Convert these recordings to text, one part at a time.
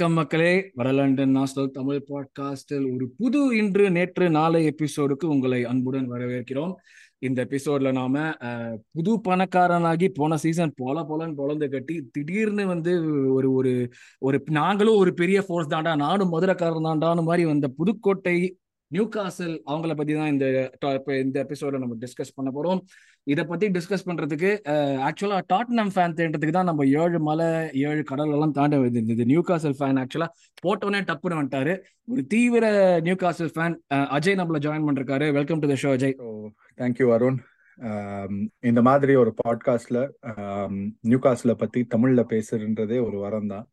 வணக்கம் மக்களே. வரலண்டன் நாஸ்டல் தமிழ் பாட்காஸ்டில் ஒரு புது இன்று நேற்று நாளை எபிசோடுக்கு உங்களை அன்புடன் வரவேற்கிறோம். இந்த எபிசோட்ல நாம புது பணக்காரனாகி போன சீசன் போல போலன்னு பொழந்து கட்டி திடீர்னு வந்து ஒரு ஒரு ஒரு நாங்களும் ஒரு பெரிய ஃபோர்ஸ் தாண்டா நானும் மதுரக்காரன் தாண்டான்னு மாதிரி வந்த புதுக்கோட்டை நியூ காசல் அவங்கள பத்தி தான் இந்த இந்த எபிசோட நம்ம டிஸ்கஸ் பண்ண போறோம். இதை பத்தி டிஸ்கஸ் பண்றதுக்கு ஆக்சுவலா டாட்னம் ஃபேன் தேடுறதுக்கு தான் நம்ம ஏழு மலை ஏழு கடல் எல்லாம் தாண்ட வேண்டியது இந்த நியூ காசல் ஃபேன் ஆக்சுவலா போட்டோன்னே டப்புன்னு வந்துட்டாரு. ஒரு தீவிர நியூ காசல் ஃபேன் அஜய் நம்மள ஜாயின் பண்ணிருக்காரு. Welcome to the show Ajay thank you Arun இந்த மாதிரி ஒரு பாட்காஸ்ட்ல நியூ காஸ்ட்ல பத்தி தமிழ்ல பேசுறன்றதே ஒரு வரம் தான்.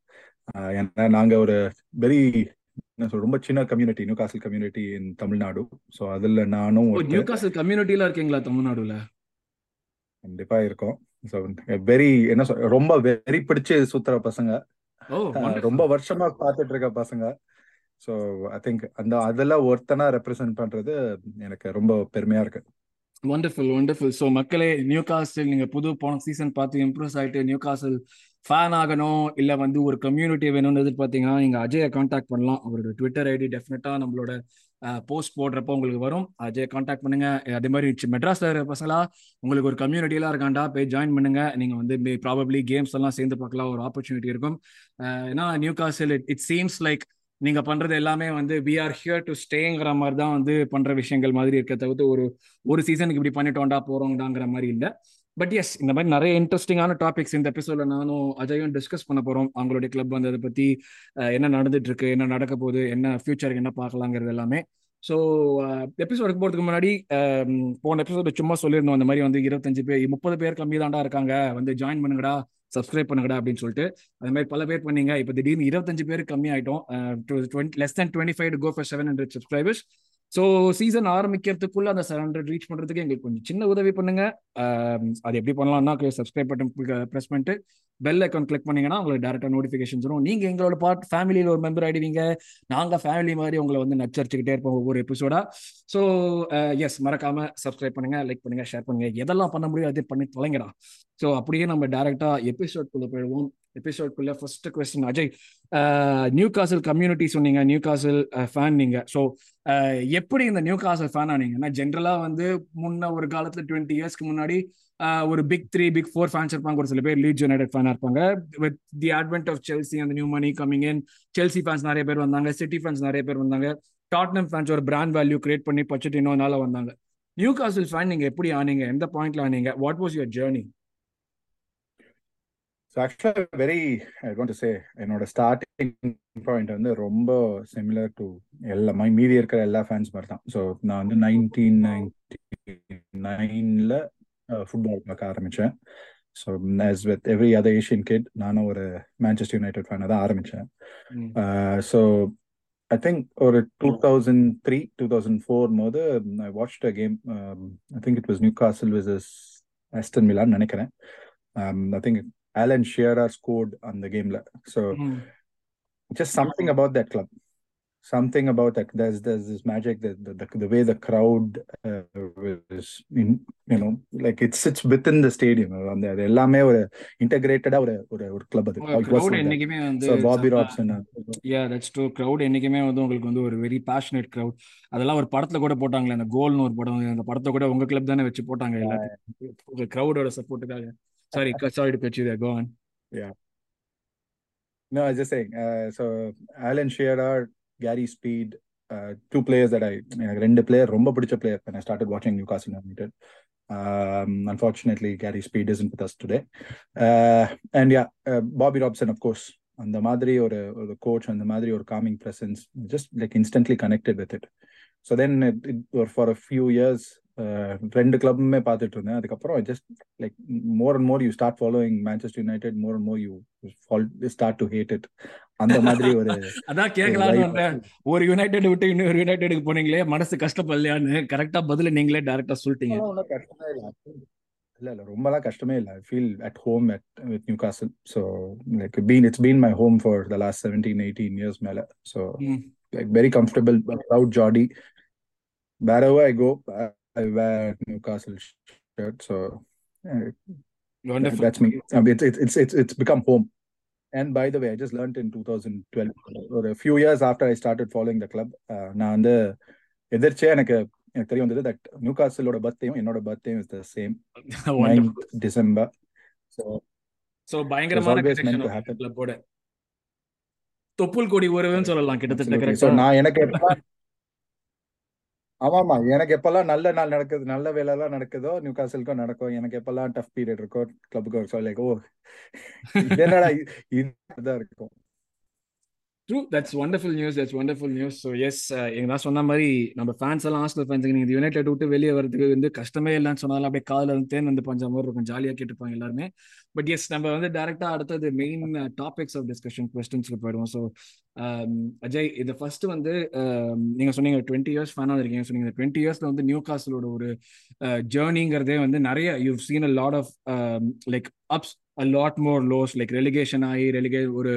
ஏன்னா நாங்க ஒரு வெரி என்ன சொல்ற ரொம்ப சின்ன community Newcastle community in Tamil Nadu so அதுல நானும் நியூ காசல் கம்யூனிட்டில இருக்கீங்களா தமிழ்நாடுல கண்டிப்பா இருக்கோம். ஸோ வெரி என்ன சொல் ரொம்ப வெறி பிடிச்சு சுத்துற பசங்க. ரொம்ப வருஷமா பார்த்துட்டு இருக்க பசங்க. ஸோ ஐ திங்க் அந்த அதெல்லாம் ஒருத்தனா ரெப்ரசென்ட் பண்றது எனக்கு ரொம்ப பெருமையா இருக்கு. வண்டர்ஃபுல் வண்டர்ஃபுல் ஸோ மக்களே நியூ காசல் நீங்க புது போன சீசன் பார்த்து இம்ப்ரெஸ் ஆயிட்டு நியூ காசல் ஃபேன் ஆகணும் இல்லை வந்து ஒரு கம்யூனிட்டி வேணும்னு எதிர்பார்த்தீங்கன்னா நீங்க அஜயை காண்டாக்ட் பண்ணலாம். அவரோட ட்விட்டர் ஐடி டெஃபினட்டாக நம்மளோட போஸ்ட் போடுறப்போ உங்களுக்கு வரும். அஜய் காண்டாக்ட் பண்ணுங்க. அதே மாதிரி மெட்ராஸில் மெட்ராஸ்ல இருக்கிற பசங்களா உங்களுக்கு ஒரு கம்யூனிட்டியெலாம் இருக்காண்டா போய் ஜாயின் பண்ணுங்க. நீங்க வந்து ப்ராபப்ளி கேம்ஸ் எல்லாம் சேர்ந்து பார்க்கலாம் ஒரு ஆப்பர்ச்சுனிட்டி இருக்கும். ஏன்னா Newcastle it seems like நீங்க பண்றது எல்லாமே வந்து வி ஆர் ஹியர் டு ஸ்டேங்கிற மாதிரி தான் வந்து பண்ற விஷயங்கள் மாதிரி இருக்க தவிர்த்து ஒரு ஒரு சீசனுக்கு இப்படி பண்ணிட்டோம்டா போறோம்டாங்கிற மாதிரி இல்லை. பட் எஸ் இந்த மாதிரி நிறைய இன்ட்ரெஸ்டிங்கான டாபிக்ஸ் இந்த எபிசோட நானும் அஜயும் டிஸ்கஸ் பண்ண போறோம். அவங்களுடைய கிளப் வந்து அதை பத்தி என்ன நடந்துட்டு இருக்கு என்ன நடக்க போகுது என்ன ஃபியூச்சருக்கு என்ன பார்க்கலாங்கிறது எல்லாமே. ஸோ எபிசோடுக்கு போகிறதுக்கு முன்னாடி போன எபிசோட சும்மா சொல்லியிருந்தோம் அந்த மாதிரி வந்து இருபத்தஞ்சு பேர் முப்பது பேர் கம்மி தாண்டா இருக்காங்க. வந்து ஜாயின் பண்ணுங்கடா சப்ஸ்கிரைப் பண்ணுங்கடா அப்படின்னு சொல்லிட்டு அது மாதிரி பல பேர் பண்ணீங்க. இப்போ திடீர்னு இருபத்தஞ்சு பேர் கம்மி ஆயிட்டோம். Less than twenty five go for seven hundred subscribers so season ஆரம்பிக்கிறதுக்குள்ள அந்த செவன் ஹண்ட்ரட் ரீச் பண்றதுக்கு எங்களுக்கு கொஞ்சம் சின்ன உதவி பண்ணுங்க. அது எப்படி பண்ணலாம்னா சப்ஸ்கிரைப் பட்டன் ப்ரெஸ் பண்ணிட்டு பெல் ஐக்கான் கிளிக் பண்ணீங்கன்னா உங்களுக்கு டேரக்டா நோட்டிஃபிகேஷன் வரும். நீங்க எங்களோட பார்ட் ஃபேமிலியில் ஒரு மெம்பர் ஆயிடுவீங்க. நாங்க ஃபேமிலி மாதிரி உங்களை வந்து நச்சரிச்சுக்கிட்டே இருப்போம் ஒவ்வொரு எபிசோடா ஸோ எஸ் மறக்காம சப்ஸ்கிரைப் பண்ணுங்க லைக் பண்ணுங்க ஷேர் பண்ணுங்க. எதெல்லாம் பண்ண முடியும் அதே பண்ணி தொலைங்கடா. ஸோ அப்படியே நம்ம டேரக்டா எபிசோட்குள்ள போயிடுவோம். எபிசோட்குள்ள first question Ajay Newcastle community சொன்னீங்க நியூ காசல் ஃபேன் நீங்க. ஸோ எப்படி இந்த நியூ காசல் ஃபேன் ஆனீங்கன்னா ஜென்ரலா வந்து முன்ன ஒரு காலத்துல டுவெண்ட்டி இயர்ஸ்க்கு முன்னாடி ஒரு big three big four fans இருப்பாங்க. ஒரு சில பேர் லீட் யுனைடெட் ஃபேனா இருப்பாங்க. With the advent of Chelsea அந்த new money coming in Chelsea fans நிறைய பேர் வந்தாங்க சிட்டி ஃபேன்ஸ் நிறைய பேர் வந்தாங்க. டாட்னம் ஃபேன்ஸ் ஒரு பிராண்ட் வேல்யூ கிரியேட் பண்ணி பச்சட்டினோனால வந்தாங்க. நியூ காசல் ஃபேன் நீங்க எப்படி ஆனீங்க? எந்த பாயிண்ட்ல ஆனீங்க? What was your journey so ஆக்சுவலாக very I want to say என்னோட ஸ்டார்டிங் பாயிண்ட் வந்து ரொம்ப சிமிலர் டு எல்லா மை மீதி இருக்கிற எல்லா ஃபேன்ஸ் மாதிரி தான். ஸோ நான் வந்து நைன்டீன் நைன்டி நைனில் ஃபுட்பால் பார்க்க ஆரம்பித்தேன் so as with every other Asian kid நானும் ஒரு மேன்செஸ்டர் யுனைடெட் ஃபேனை தான் ஆரம்பித்தேன் ஸோ ஐ திங்க் ஒரு two thousand three two thousand four போது I watch a game I think it was Newcastle versus Aston மிலான்னு நினைக்கிறேன். ஐ திங்க் Alan Shearer scored on the game. So just something about that club. Something about that. There's there's this magic that the, the, the way the crowd uh, was in, you know like it sits within the stadium. அந்த அது எல்லாமே ஒரு இன்டகிரேட்டடா ஒரு ஒரு ஒரு club அது. என்னைக்குமே வந்து Robson uh, yeah that's true crowd என்னைக்குமே வந்து உங்களுக்கு வந்து ஒரு வெரி பேஷனேட் க்ரௌட் அதெல்லாம் ஒரு படத்துல கூட போட்டாங்களே அந்த கோல்னு ஒரு படம் அந்த படத்தை கூட உங்க கிளப் தானே வச்சு போட்டாங்க எல்லாத்தையும் க்ரௌடோட சப்போர்ட்டுக்காக Sorry sorry to catch you go on No, I was just saying. Uh, so Alan Shearer, Gary Speed, uh, two players that I எனக்கு ரெண்டு பிளேயர் ரொம்ப பிடிச்ச player when I started watching Newcastle United. Um, unfortunately, Gary Speed isn't with us today. Uh, and yeah, uh, Bobby Robson, of course. அந்த மாதிரி ஒரு ஒரு coach அந்த மாதிரி ஒரு calming presence just like instantly connected with it so then for a few years ரெண்டு கிளப்புமே பார்த்துட்டு இருந்தேன். அதுக்கப்புறம் just like more and more you start following Manchester United more and more you start to hate it அந்த மாதிரி ஒரு அதான் கேட்கலாம்னு ஒரு யுனைடெட் விட்டு இன்னொரு யுனைடெடுக்கு போனீங்களே மனசு கஷ்டப்படலையான்னு கரெக்டா பதில நீங்களே டைரக்டா சொல்லிட்டீங்க. கஷ்டமே இல்ல. இல்ல இல்ல ரொம்பலாம் கஷ்டமே இல்ல. I feel at home at with Newcastle so like been it's been my home for the last seventeen eighteen years மேல so. Like very comfortable proud ஜாடி wherever I go, I, wear Newcastle shirt. So uh, Wonderful. that's me. I mean, it's, it's it's it's become home. And by the way, I just learned in 2012, or a few years after I started following the club, uh, நான் வந்து எதிர்ச்சியா எனக்கு எனக்கு தெரிய வந்தது that new காசலோட பர்த்டேயும் என்னோட பர்த்டேயும் is the same December so so பயங்கரமான. கிளப்போட தொப்புள் கொடி உறவுன்னு சொல்லலாம் கிட்டத்தட்ட ஸோ நான் எனக்கு ஆமாமா. எனக்கு எப்பெல்லாம் நல்ல நாள் நடக்குது நல்ல வேலை எல்லாம் நடக்குதோ நியூ காசலுக்கும் நடக்கும். எனக்கு எப்பெல்லாம் டஃப் பீரியட் இருக்கோ கிளப்புக்கு ஸோ லைக் ஓ என்னடா இதுதான் இருக்கும். True that's wonderful news that's wonderful news so yes எங்க நான் சொன்ன மாதிரி நம்ம ஃபேன்ஸ் எல்லாம் ஹாஸ்டல் ஃபேன்ஸ் நீங்கள் யுனைடெட் விட்டு வெளியே வரதுக்கு வந்து கஷ்டமே இல்லைன்னு சொன்னாலும் அப்படியே காதுல வந்து தேன் வந்து பஞ்ச மாதிரி இருக்கும். ஜாலியா கேட்டுப்பாங்க எல்லாருமே. பட் எஸ் நம்ம வந்து டேரெக்டாக அடுத்தது மெயின் டாபிக்ஸ் ஆஃப் டிஸ்கஷன் கொஸ்டின்ஸ்க்கு போயிடுவோம். ஸோ அஜய் இது ஃபர்ஸ்ட் வந்து நீங்க சொன்னீங்க டுவெண்ட்டி இயர்ஸ் ஃபேனாக இருக்கீங்க சொன்னீங்க. டுவெண்ட்டி இயர்ஸ்ல வந்து நியூ காசலோட ஒரு ஜேர்னிங்கிறதே வந்து நிறைய you seen a lot of like ups a lot more lows like relegation ஆகி ரெலிகே ஒரு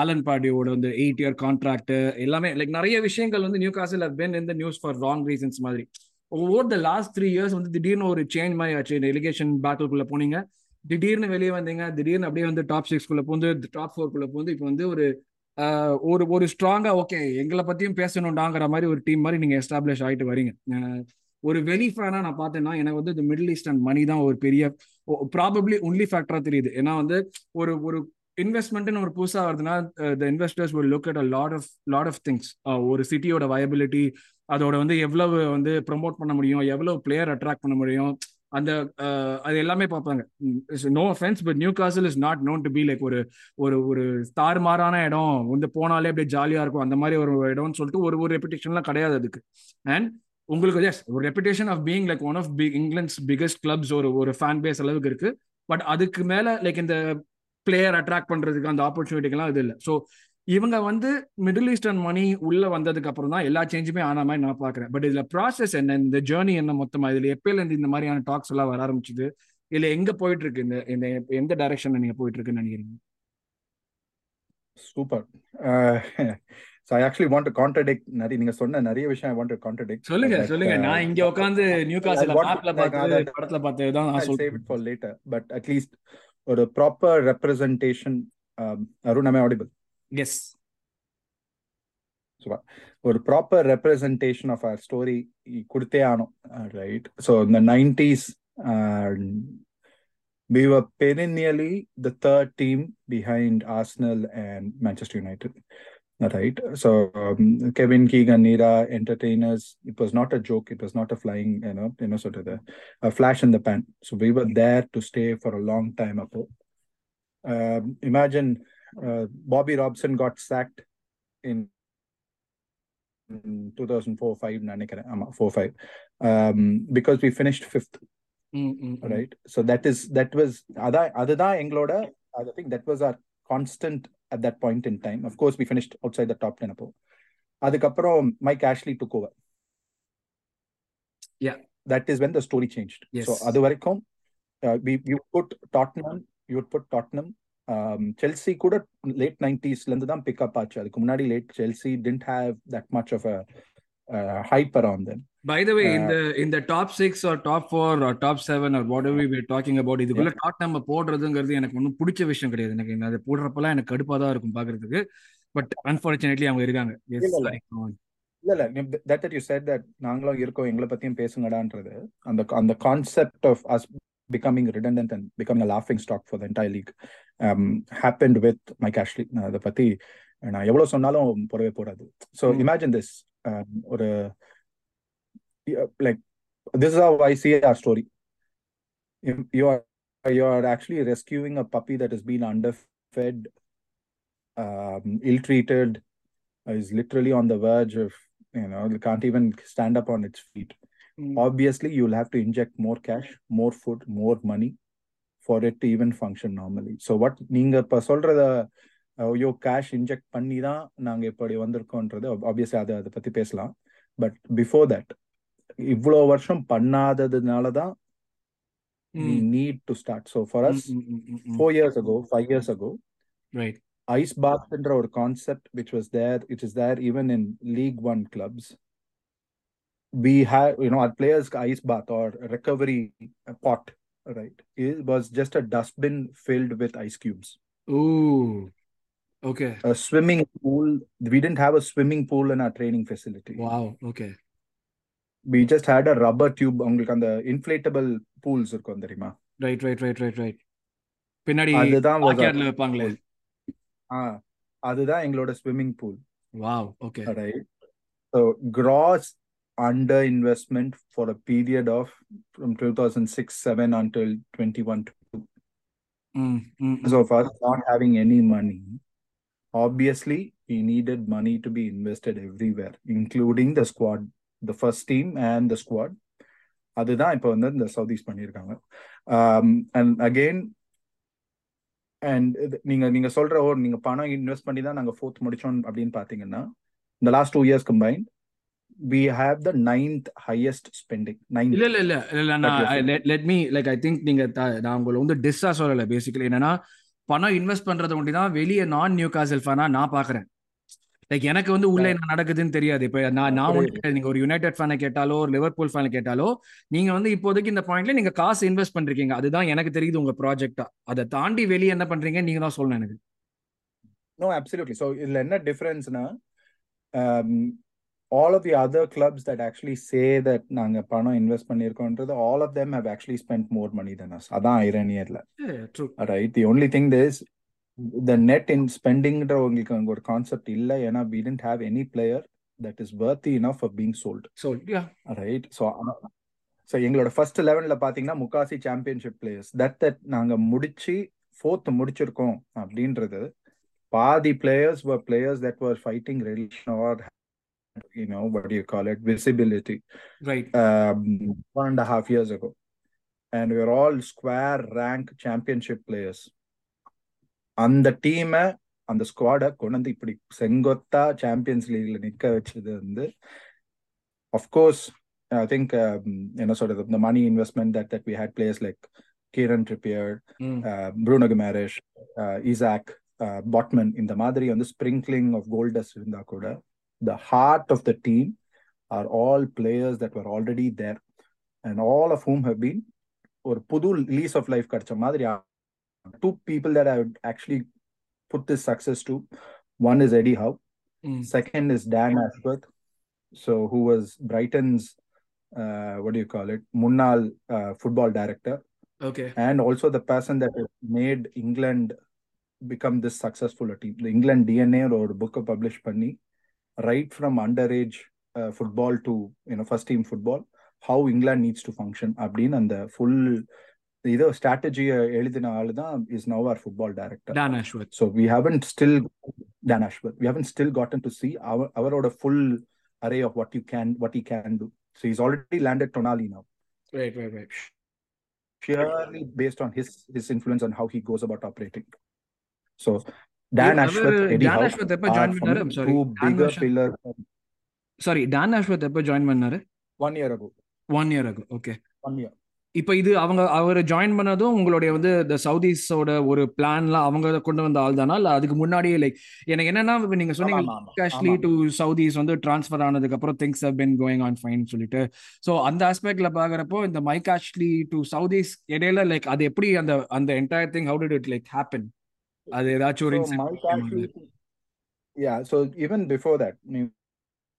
ஆலன் பார்டியோட வந்து எயிட் இயர் கான்ட்ராக்ட் எல்லாமே லைக் நிறைய விஷயங்கள் வந்து நியூ காசில் பென் இந்த நியூஸ் ஃபார் ராங் ரீசன்ஸ் மாதிரி. Over the last three years வந்து திடீர்னு ஒரு சேஞ்ச் மாதிரி ஆச்சு. ரெலிகேஷன் பேட்டில்குள்ள போனீங்க. திடீர்னு வெளியே வந்தீங்க. திடீர்னு அப்படியே வந்து டாப் சிக்ஸ் குள்ள போந்து டாப் ஃபோர் குள்ள போந்து இப்போ வந்து ஒரு ஒரு ஒரு ஸ்ட்ராங்கா ஓகே எங்களை பத்தியும் பேசணும்டாங்கிற மாதிரி ஒரு டீம் மாதிரி நீங்க எஸ்டாப்ளிஷ் ஆகிட்டு வரீங்க. ஒரு வெளி ஃபேனா நான் பார்த்தேன்னா எனக்கு வந்து இந்த மிடில் ஈஸ்ட் அண்ட் மணி தான் ஒரு பெரிய ப்ராபப்ளி ஒன்லி ஃபேக்டரா தெரியுது. ஏன்னா வந்து ஒரு ஒரு இன்வெஸ்ட்மெண்ட்னு ஒரு புதுசாக வருதுன்னா த இன்வெஸ்டர்ஸ் ஒரு look at a lot of lot of things ஒரு சிட்டியோட வயபிலிட்டி அதோட வந்து எவ்வளவு வந்து ப்ரொமோட் பண்ண முடியும் எவ்வளவு பிளேயர் அட்ராக்ட் பண்ண முடியும் அந்த அது எல்லாமே பார்ப்பாங்க. No offence but Newcastle is not known to be like ஒரு ஒரு ஒரு தாறுமாறான இடம் வந்து போனாலே அப்படியே ஜாலியா இருக்கும். அந்த மாதிரி ஒரு இடம்னு சொல்லிட்டு ஒரு ஒரு ரெப்புடேஷன்லாம் கிடையாது அதுக்கு. அண்ட் உங்களுக்கு எஸ் ஒரு reputation of being like one of the England's biggest clubs ஒரு ஒரு ஃபேன் பேஸ் அளவுக்கு இருக்கு. பட் அதுக்கு மேல லைக் இந்த பிளேயர் அட்ராக்ட் பண்றதுக்கு அந்த ஆப்பர்ச்சுனிட்டிக்கெல்லாம் இது இல்லை. ஸோ இவங்க வந்து மிடில் ஈஸ்டர்ன் மணி உள்ள வந்ததுக்கு அப்புறம் தான் எல்லா சேஞ்சுமே ஆன மாதிரி நான் பாக்குறேன் பட் இதுல ப்ராசஸ் என்ன இந்த ஜேர்னி என்ன மொத்தமா? இதுல எப்பயில இருந்து இந்த மாதிரியான டாக்ஸ் எல்லாம் வர ஆரம்பிச்சுது? இல்ல எங்க போயிட்டு இருக்கு? இந்த இந்த எந்த டைரக்ஷன்ல நீங்க போயிட்டு இருக்குன்னு நினைக்கிறீங்க? Super I actually want to contradict நிறைய நீங்க சொன்ன நிறைய விஷயம் ஐ வாண்ட் டு கான்ட்ரடிக்ட் சொல்லுங்க சொல்லுங்க. நான் இங்க உட்காந்து நியூ காசில் மேப்ல பார்த்து படத்துல பார்த்து தான் நான் சேவ் சொல்றேன். It for later but at least ஒரு proper representation Arun am I audible S ஒரு proper representation of our story கொடுத்தே ஆனோம் ரைட் ஸோ இந்த nineties we were perennially the third team behind Arsenal and Manchester United. Right. So um, Kevin Keegan era entertainers. It was not a joke. It was not a flying, you know, you know, sort of the, a flash in the pan. So we were there to stay for a long time. Ago. Um, imagine uh, Bobby Robson got sacked in 2004 5 நினைக்கிறேன் ஆமா 4 5 um, because we finished fifth right so that is that was அதான் அதுதான் எங்களோட I think that was our constant at that point in time of course we finished outside the top 10 அப்போ அதுக்கப்புறம் Mike Ashley took over Yeah. that is when the story changed Yes. so அது வரைக்கும் uh, we you put Tottenham you would put Tottenham um, Chelsea கூட late 90s ல இருந்து தான் pick up ஆச்சு. அதுக்கு முன்னாடி late Chelsea didn't have that much of a uh, hype around them. By the way இந்த இந்த top six or top four or top seven or what we talking about இதுக்குள்ள dot நம்ம போடுறதுங்கிறது எனக்கு ஒன்றும் பிடிச்ச விஷயம் கிடையாது. எனக்கு அதை போடுறப்பெல்லாம் எனக்கு கடுப்பாக தான் இருக்கும் பார்க்கறதுக்கு பட் அன்பார்ச்சுனேட்லி அவங்க இருக்காங்க. இல்ல, இல்ல. That that you said that நாங்களும் இருக்கோம் எங்களை பத்தியும் பேசுங்கடான்றது. அந்த அந்த concept of us becoming redundant and becoming a laughing stock for the entire league. um, happened with Mike Ashley நான் அதை பத்தி நான் எவ்வளவு சொன்னாலும் போடவே போடாது ஸோ Mm. இமேஜின் திஸ் ஒரு like this is how I see our story If you are you are actually rescuing a puppy that has been underfed um, ill-treated is literally on the verge of you know can't even stand up on its feet Mm. obviously you'll have to inject more cash more food more money for it to even function normally so what நீங்க இப்ப சொல்றத ஐயோ cash inject பண்ணி தான் நாங்க இப்படி வந்திருக்கோன்றது obviously அதை அதை பத்தி பேசலாம் பட் பிஃபோர் தட் இவ்வளோ வருஷம் பண்ணாததுனால தான் we Mm. need to start so for us Mm, mm, mm, mm, four years ago five years ago mm. Right. ice bath என்ற ஒரு concept which was there it is there even in league one clubs we have you know our players ice bath or recovery pot right it was just a dustbin filled with ice cubes Ooh. Okay. A swimming pool. We didn't have a swimming pool in our training facility. Wow. Okay. We just had a rubber tube. உங்களுக்கு அந்த inflatable pools இருக்கும் தெரியுமா right right right right right பின்னாடி அதுதான் பாக்யார்ட்ல வைப்பாங்களே. ஆ அதுதான் எங்களோட swimming pool wow okay right so gross under investment for a period of from 2006 7 until 21 ம் ம் so for us not having any money obviously we needed money to be invested everywhere including the squad the first team and the squad அதுதான் இப்போ வந்து இந்த சவுதீஸ் பண்ணியிருக்காங்க and again and நீங்க நீங்க சொல்ற ஓ நீங்க பணம் இன்வெஸ்ட் பண்ணி தான் நாங்க ஃபோர்த் முடிச்சோம் அப்படின்னு பாத்தீங்கன்னா இந்த last two years combined we have the ninth highest spending ninth இல்ல இல்ல இல்ல. நான் let me like I think நீங்க நான் உங்களை வந்து டிஸ்ஸா சொல்லல பேசிக்கலி என்னன்னா பணம் இன்வெஸ்ட் பண்றது ஒண்டி தான் வெளியே நான் நியூ காசல் ஃபேனா நான் பாக்குறேன். லைக் எனக்கு வந்து உள்ள என்ன நடக்குதுன்னு தெரியாது. இப்ப நான் நான் கிடையாது. நீங்க ஒரு யுனைடெட் ஃபேனை கேட்டாலோ ஒரு லிவர்பூல் ஃபேனை கேட்டாலோ நீங்க வந்து இப்போதைக்கு இந்த பாயிண்ட்ல நீங்க காசு இன்வெஸ்ட் பண்றீங்க. அதுதான் எனக்கு தெரியுது உங்க ப்ராஜெக்டா அதை தாண்டி வெளியே என்ன பண்றீங்க? நீங்க தான் சொல்லணும் எனக்கு. No, absolutely. So இதுல என்ன டிஃபரன்ஸ்னா all of the other clubs that actually say that நாங்க பணம் இன்வெஸ்ட் பண்ணிருக்கோன்றது all of them have actually spent more money than us அதான் ஐரனியர்ல true right the only thing is the net in spendingன்ற உங்களுக்கு அங்க ஒரு கான்செப்ட் இல்ல ஏன்னா we didn't have any player that is worthy enough of being sold so yeah right so so எங்களோட first லெவன்ல பாத்தீங்கன்னா முக்காசி சாம்பியன்ஷிப் பிளேயர்ஸ் தட் தட் நாங்க முடிச்சு ஃபோர்த் முடிச்சிருக்கோம் அப்படின்றது பாதி players were players that were fighting relegation or you know what do you call it? Visibility. Right um, one and a half years ago. And we are all square rank championship players. அந்த டீமை அந்த ஸ்குவாடை கொண்டு வந்து இப்படி செங்கொத்தா champions லீக்ல நிக்க வச்சது வந்து of course I think என்ன சொல்றது? இந்த money investment that that we had players like Kieran Trippier Bruno Guimarães Isak Botman இந்த மாதிரி வந்து ஸ்ப்ரிங்க்லிங் ஆஃப் கோல்டஸ் இருந்தா கூட The heart of the team are all players that were already there and all of whom have been ஒரு புது lease of life கிடைச்ச மாதிரி two people that I actually put this success to one is Eddie Howe Second is Dan Ashworth, so who was Brighton's uh, what do you call it, Munnal uh, football director, okay and also the person that has made England become this successful a team. The England DNA or book publish பண்ணி right from underage uh, football to you know first team football, how England needs to function அப்படின்னு அந்த full இதோ strategy எழுதின ஆளு தான் is now our football director. Dan Ashworth So we haven't still Dan Ashworth. We haven't still gotten to see our our order full array of what you can what he can do. So he's already landed Tonali now, right right right purely based on his his influence on how he goes about operating. So Dan Eddie Dan எப்ப பண்ணாரு? sorry. two Dan bigger. Sorry Ashworth எப்போ join பண்ணாரு One year ago, one year ஆகும் okay one year. இப்போ இது அவங்க அவர் join பண்ணதும் உங்களுடைய வந்து இந்த சவுதீஸோட ஒரு பிளான்லாம் அவங்க கொண்டு வந்த ஆள் தானா இல்ல அதுக்கு முன்னாடியே லைக் எனக்கு என்னன்னா நீங்க சொன்னீங்க கேஷ்லி. டு சவுதீஸ் வந்து ட்ரான்ஸ்ஃபர் ஆனதுக்கு அப்புறம் things have been going on fine சொல்லிட்டு ஸோ அந்த ஆஸ்பெக்ட்ல பாக்குறப்போ இந்த மைக் ஆஷ்லி டு சவுதீஸ் இடையில லைக் அது எப்படி அந்த அந்த entire thing how did it like happen அது ஏதாச்சும் ஒரு So incident Mike தெரியுமா? actually, yeah. So even before that, நீ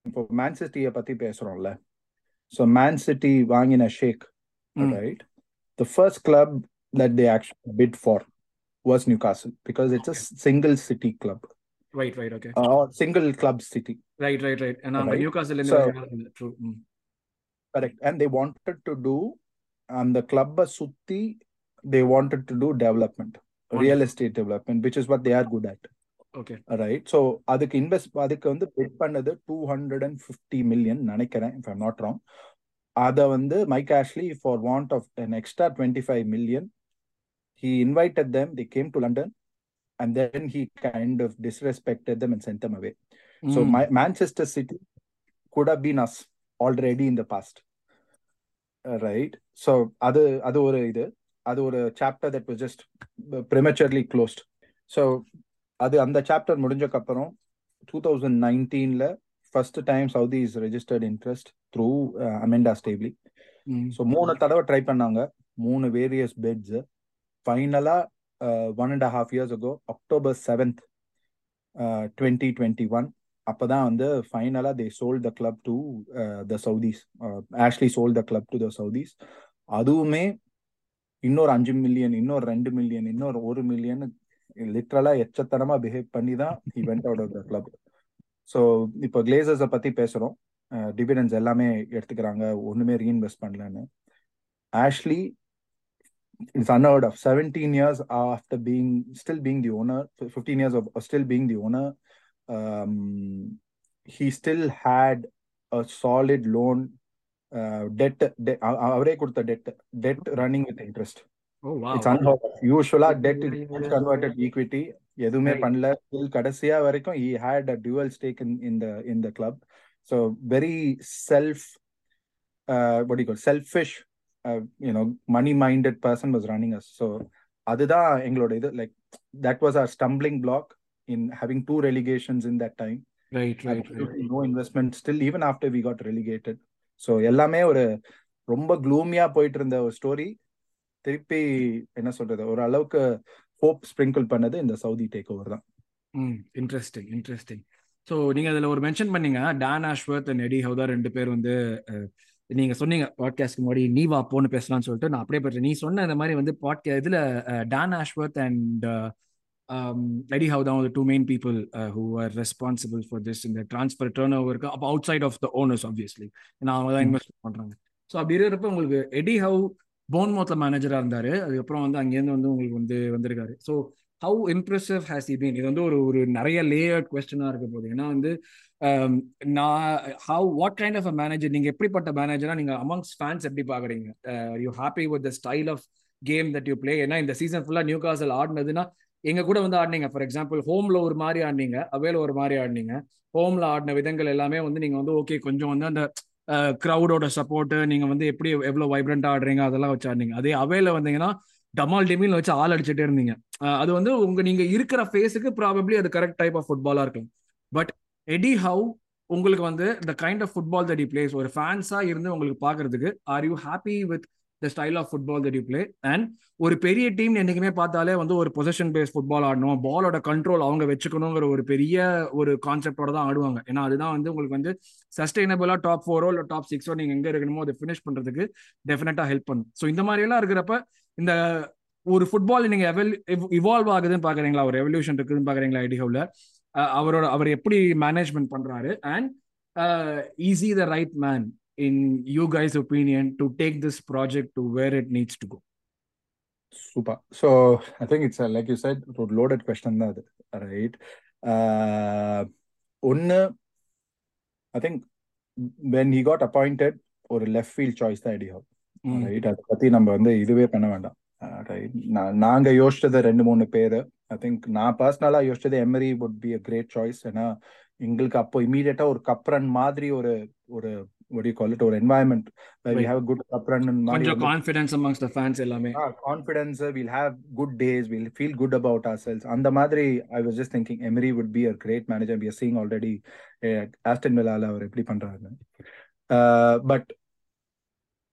இப்போ மேன் சிட்டியை பத்தி பேசுறோம்ல ஸோ மேன் சிட்டி வாங்கின ஷேக் Mm. right? The first club that they actually bid for was Newcastle because it's a single city club right right okay or single club city, right right right ஏன்னா Right. Newcastle So- இருந்து true correct? And they wanted to do and the club sutti they wanted to do development, real estate development, which is what they are good at. Okay right so அதுக்கு invest அதுக்கு வந்து bid பண்ணது two hundred and fifty million நினைக்கிறேன் if I'm not wrong அதை வந்து Mike Ashley for want of an extra twenty five million he invited them the game to London and then he kind of disrespected them and sent them away so my Manchester City could have been us already in the past right so அது அது ஒரு இது. அது ஒரு chapter that was just prematurely closed so அது அந்த chapter முடிஞ்சக்கு அப்புறம் two thousand நைன்டீன்ல first time Saudi is registered interest through Amanda Staveley so மூணு தடவை ட்ரை பண்ணாங்க. மூணு வேரியஸ் பெட்ஸ் ஃபைனலா one and half years ago October seventh twenty twenty one அப்பதான் வந்து ஃபைனலா they sold the club to the Saudis Ashley sold the club to the Saudis அதுவுமே இன்னொரு அஞ்சு மில்லியன் இன்னொரு ரெண்டு மில்லியன் இன்னொரு ஒரு மில்லியன் லிட்ரலா எச்சத்தனமா பிஹேவ் பண்ணி தான் he went out of the club so இப்போ கிளேசர்ஸை பத்தி பேசுறோம். டிவிடன்ஸ் எல்லாமே எடுத்துக்கிறாங்க. ஒண்ணுமே ரீஇன்வெஸ்ட் பண்ணலன்னு. Ashley it's unheard of. 17 years after being still being the owner 15 years of still being the owner um, he still had a solid loan uh, debt de- அவரே கொடுத்த debt debt running with interest oh wow it's unheard of usually debt is Yeah, yeah, converted equity எதுவுமே Right. பண்ணல till கடைசியா வரைக்கும் he had a dual stake in in the in the club so very self uh, what do you call selfish uh, you know money minded person was running us so அதுதான் எங்களோட இது like that was our stumbling block in having two relegations in that time right right right Absolutely no investment still even after we so எல்லாமே ஒரு ரொம்ப க்ளூமியா போயிட்டு இருந்த ஒரு story திருப்பி என்ன சொல்றது? ஒரு அளவுக்கு ஹோப் ஸ்ப்ரிங்கிள் பண்ணது இந்த சவுதி டேக் ஓவர் தான். ம் இன்ட்ரெஸ்டிங் இன்ட்ரெஸ்டிங் ஸோ நீங்க அதுல ஒரு மென்ஷன் பண்ணீங்க. டான் ஆஷ்வர்த் அண்ட் எடி ஹவுதா ரெண்டு பேர் வந்து நீங்கள் நீங்க சொன்னீங்க பாட்காஸ்ட் முன்னாடி நீ வா போன்னு பேசலாம்னு சொல்லிட்டு. நான் அப்படியே பண்றேன் நீ சொன்ன இந்த மாதிரி வந்து பாட்கா இதுல டான் ஆஷ்வர்த் அண்ட் எடி ஹவுதா the two main people uh, who are responsible for this in the transfer turnover outside of the owners obviously ஏன்னா அவங்க தான். இன்வெஸ்ட் பண்றாங்க. ஸோ அப்படி இருக்கிறப்ப உங்களுக்கு எடி ஹவு போன்மோத்ல மேனேஜரா இருந்தாரு. அதுக்கப்புறம் வந்து அங்கேருந்து வந்து உங்களுக்கு வந்து வந்திருக்காரு. So how impressive has he been இது வந்து ஒரு ஒரு நிறைய லேயர்ட் கொஸ்டினா இருக்க போகுது. ஏன்னா வந்து um, நான் how what kind of a manager நீங்க எப்படிப்பட்ட மேனேஜரா நீங்க அமங்ஸ் ஃபேன்ஸ் எப்படி பாக்குறீங்க? You happy with the style of game that you play ஏன்னா இந்த சீசன் ஃபுல்லா நியூ காசல் ஆடினதுன்னா எங்க கூட வந்து ஆடினீங்க. ஃபார் எக்ஸாம்பிள் ஹோம்ல ஒரு மாதிரி ஆடினீங்க. அவேல ஒரு மாதிரி ஆடினீங்க. ஹோம்ல ஆடின விதங்கள் எல்லாமே வந்து நீங்க வந்து ஓகே கொஞ்சம் வந்து அந்த க்ரௌடோட சப்போர்ட் நீங்க வந்து எப்படி எவ்வளவு வைப்ரண்டா ஆடுறீங்க அதெல்லாம் வச்சு ஆடினீங்க. அதே அவேல வந்தீங்கன்னா டமால் டெமில் வச்சு ஆள் அடிச்சுட்டே இருந்தீங்க. அது வந்து உங்க நீங்க இருக்கிற ஃபேஸுக்கு ப்ராபப்ளி அது கரெக்ட் டைப் ஆஃப் ஃபுட்பாலா இருக்கும் பட் எடி ஹவு உங்களுக்கு வந்து இந்த kind of football that he plays ஒரு ஃபேன்ஸா இருந்து உங்களுக்கு பாக்குறதுக்கு are you happy with the style of football that you play and ஒரு பெரிய டீம் என்னைக்குமே பார்த்தாலே வந்து ஒரு பொசிஷன் பேஸ் ஃபுட்பால் ஆடணும். பாலோட கண்ட்ரோல் அவங்க வச்சுக்கணுங்கிற ஒரு பெரிய ஒரு கான்செப்டோட தான் ஆடுவாங்க. ஏன்னா அதுதான் வந்து உங்களுக்கு வந்து சஸ்டைனபிளா டாப் ஃபோரோ இல்லை டாப் சிக்ஸோ நீங்க எங்க இருக்கணுமோ அதை ஃபினிஷ் பண்றதுக்கு டெஃபினட்டா ஹெல்ப் பண்ணும். ஸோ இந்த மாதிரி எல்லாம் இருக்கிறப்ப இந்த ஒரு ஃபுட்பால் நீங்கள் எவல் இவால்வ் ஆகுதுன்னு பாக்குறீங்களா? ஒரு ரெவல்யூஷன் இருக்குதுன்னு பாக்குறீங்களா ஐடிஹவுல? அவரோட அவர் எப்படி மேனேஜ்மெண்ட் பண்றாரு? And is he the right man in you guys opinion to take this project to where it needs to go super so I think it's like you said ஒரு loaded question தான் அது right ஒன்று I think when he got appointed ஒரு left field choice தான் Eddie Howe right அதை பத்தி நம்ம வந்து இதுவே பண்ண வேண்டாம். ரைட் நாங்க யோசிச்சது ரெண்டு மூணு பேரு. ஐ திங்க் நான் பர்சனலா யோசிச்சது Emery would be a great choice ஏன்னா எங்களுக்கு அப்போ இமீடியட்டா ஒரு கப்ரன் மாதிரி ஒரு ஒரு what do you call it ஒரு environment where we Right. have a good Kaprun கொஞ்சம் கான்ஃபிடன்ஸ் அமங்ஸ் த ஃபேன்ஸ் எல்லாமே confidence will have good days will feel good about ourselves அந்த மாதிரி I was just thinking Emery would be a great manager we seeing already Aston வில்லால அவர் எப்படி பண்றாரு but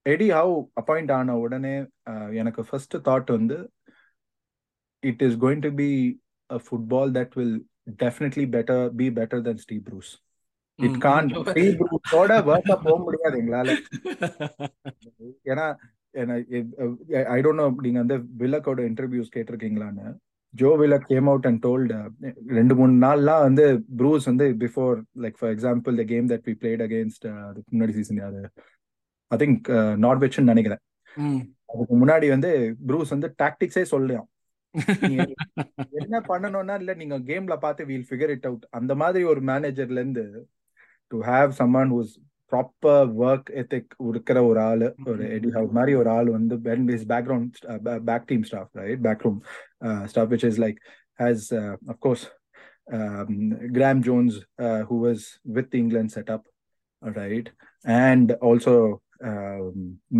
Eddie Howe appoint ஆன உடனே uh, எனக்கு first thought வந்து it is going to be a football that will definitely better be better than Steve Bruce it கான் Steve ப்ரூஸோட ஒர்க்கா போக முடியாது எங்களால. ஏன்னா ஐ டோன்ட் நோ நீங்க வந்து வில்லக்கோட interviews கேட்டிருக்கீங்களான்னு. Joe Willock came out and told ரெண்டு மூணு நாள்லாம் வந்து ப்ரூஸ் வந்து before like for example the game that we played against அதுக்கு முன்னாடி சீசன் அது ஐ திங்க் நார்வெச்னு நினைக்கிறேன். அதுக்கு முன்னாடி வந்து ப்ரூஸ் வந்து டாக்டிக்ஸே சொல்லலாம் என்ன பண்ணணும்னா இல்ல நீங்க கேம்ல பார்த்து வீல் ஃபிகர் இட் அவுட் அந்த மாதிரி ஒரு மேனேஜர்ல இருந்து to have someone whose proper work ethic இருக்கிற ஒரு ஆளு ஒரு எடி ஹவுஸ் மாதிரி ஒரு ஆள் வந்து is background back team staff right back room staff which is like has of course Graeme Jones who was with England setup right and also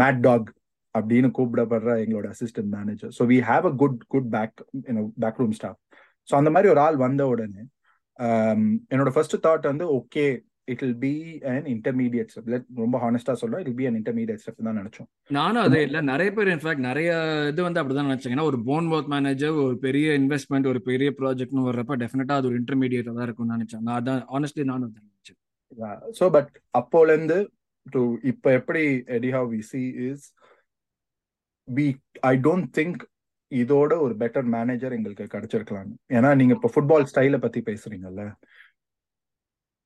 Mad Dog அப்படின்னு கூப்பிடப்படுற எங்களோட assistant manager so we have a good good back back room staff so அந்த மாதிரி ஒரு ஆள் வந்த உடனே என்னோட ஃபர்ஸ்ட் தாட் வந்து okay it will be an intermediate step ரொம்ப ஹானஸ்டா சொல்றோம் it be an intermediate step தான் நினைச்சோம். நானும் அதே இல்ல. நிறைய பேர் இன்ஃபேக்ட் நிறைய இது வந்து அப்படிதான் நினைச்சாங்க ஏன்னா ஒரு போன் ஒர்க் மேனேஜர் ஒரு பெரிய இன்வெஸ்ட்மெண்ட் ஒரு பெரிய ப்ராஜெக்ட்னு வர்றப்ப டெஃபினட்டா அது ஒரு இன்டர்மீடியட் தான் இருக்கும்னு நினைச்சேன். நான் அதான் ஆனஸ்ட்லி நானும் நினைச்சேன். ஸோ பட் அப்போல இருந்து டு இப்போ எப்படி Eddie have we see is we I don't think இதோட ஒரு பெட்டர் மேனேஜர் எங்களுக்கு கிடைச்சிருக்கலாம். ஏன்னா நீங்க இப்போ ஃபுட்பால் ஸ்டைலை பத்தி பேசுறீங்கல்ல.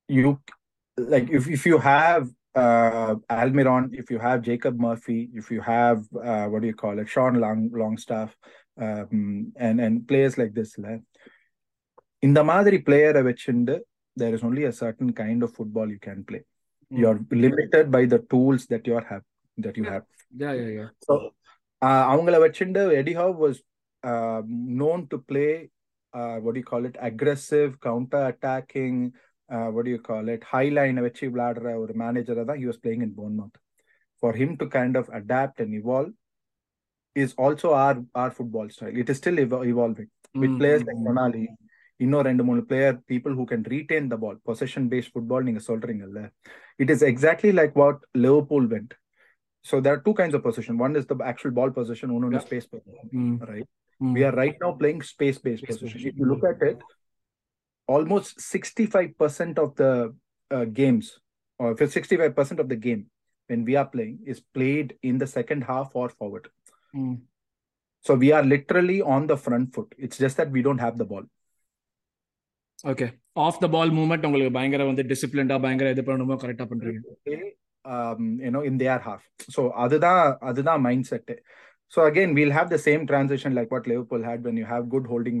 You Like if if you have uh, Almiron, if you have Jacob Murphy, if you have uh, what do you call it, Sean Long Longstaff, um, and and players like this, இந்த மாதிரி பிளேயரை வச்சுண்டு there is only a certain kind of football you can play. Mm. You're limited by the tools that you have that you yeah. have. Yeah, yeah, yeah. So அவங்கள வச்சுண்டு Eddie Howe was known to play uh, what do you call it aggressive counter attacking uh, what do you call it high line வச்சு விளையாடுற ஒரு மேனேஜரை தான் he was playing in Bournemouth for him to kind of adapt and evolve is also our our football style it is still evo evolving with Mm, players mm, like mm. Tonali இன்னும் ரெண்டு மூணு player people who can retain the ball possession based football நீங்க சொல்றீங்கல்ல it is exactly like what Liverpool went so there are two kinds of possession one is the actual ball possession ஒன்னு Yeah. Space possession Mm, right mm. we are right now playing space based Space position. position. almost 65% of the uh, games, or if it's 65% of the game when we are playing, is played in the second half or forward. Mm. So we are literally on the front foot. It's just that we don't have the ball. Okay off the ball movement உங்களுக்கு பயங்கர வந்து டிசிப்ளின்டா பயங்கர இது பண்ணணுமோ கரெக்டா பண்றீங்க Play, um, you know, in their half. So அதுதான் அதுதான் mindset. So again, we'll have the same transition like what Liverpool had when you have good holding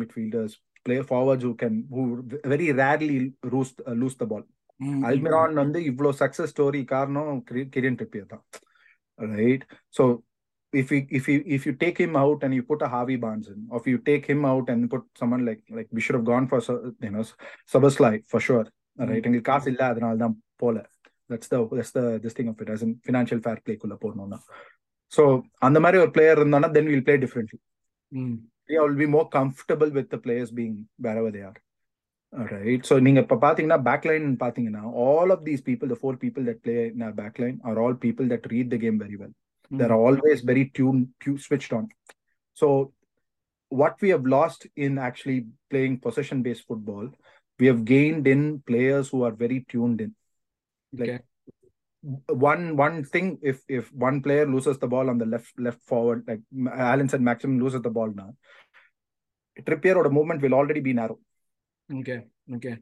midfielders, play forwards who can who very rarely lose uh, lose the ball. Mm, mm, அல்மிரான் வந்து இவ்வளோ success story காரணம் கிரியன் Trippier தான் right so if you if you if you take him out and you put a Harvey Barnes in, or if you take him out and put someone like like we should have gone for Su- you know Sabaslai for sure, right? எங்களுக்கு காசு இல்ல அதனால தான் போல that's the that's the this thing of it as in financial fair play குள்ள போடணும்னா so அந்த மாதிரி ஒரு பிளேயர் இருந்தானா then we'll play differently mm. Yeah, will be more comfortable with the players being wherever they are. All right. So நீங்க இப்ப பாத்தீங்கன்னா backline பாத்தீங்கன்னா all of these people, the four people that play in our backline are all people that read the game very well. Mm. They're always very tuned, tu- switched on. So what we have lost in actually playing possession-based football, we have gained in players who are very tuned in. Like Okay. one one thing, if if one player loses the ball on the left left forward, like Alan said, Maximum loses the ball now. Trippier or movement will already be narrow. Okay okay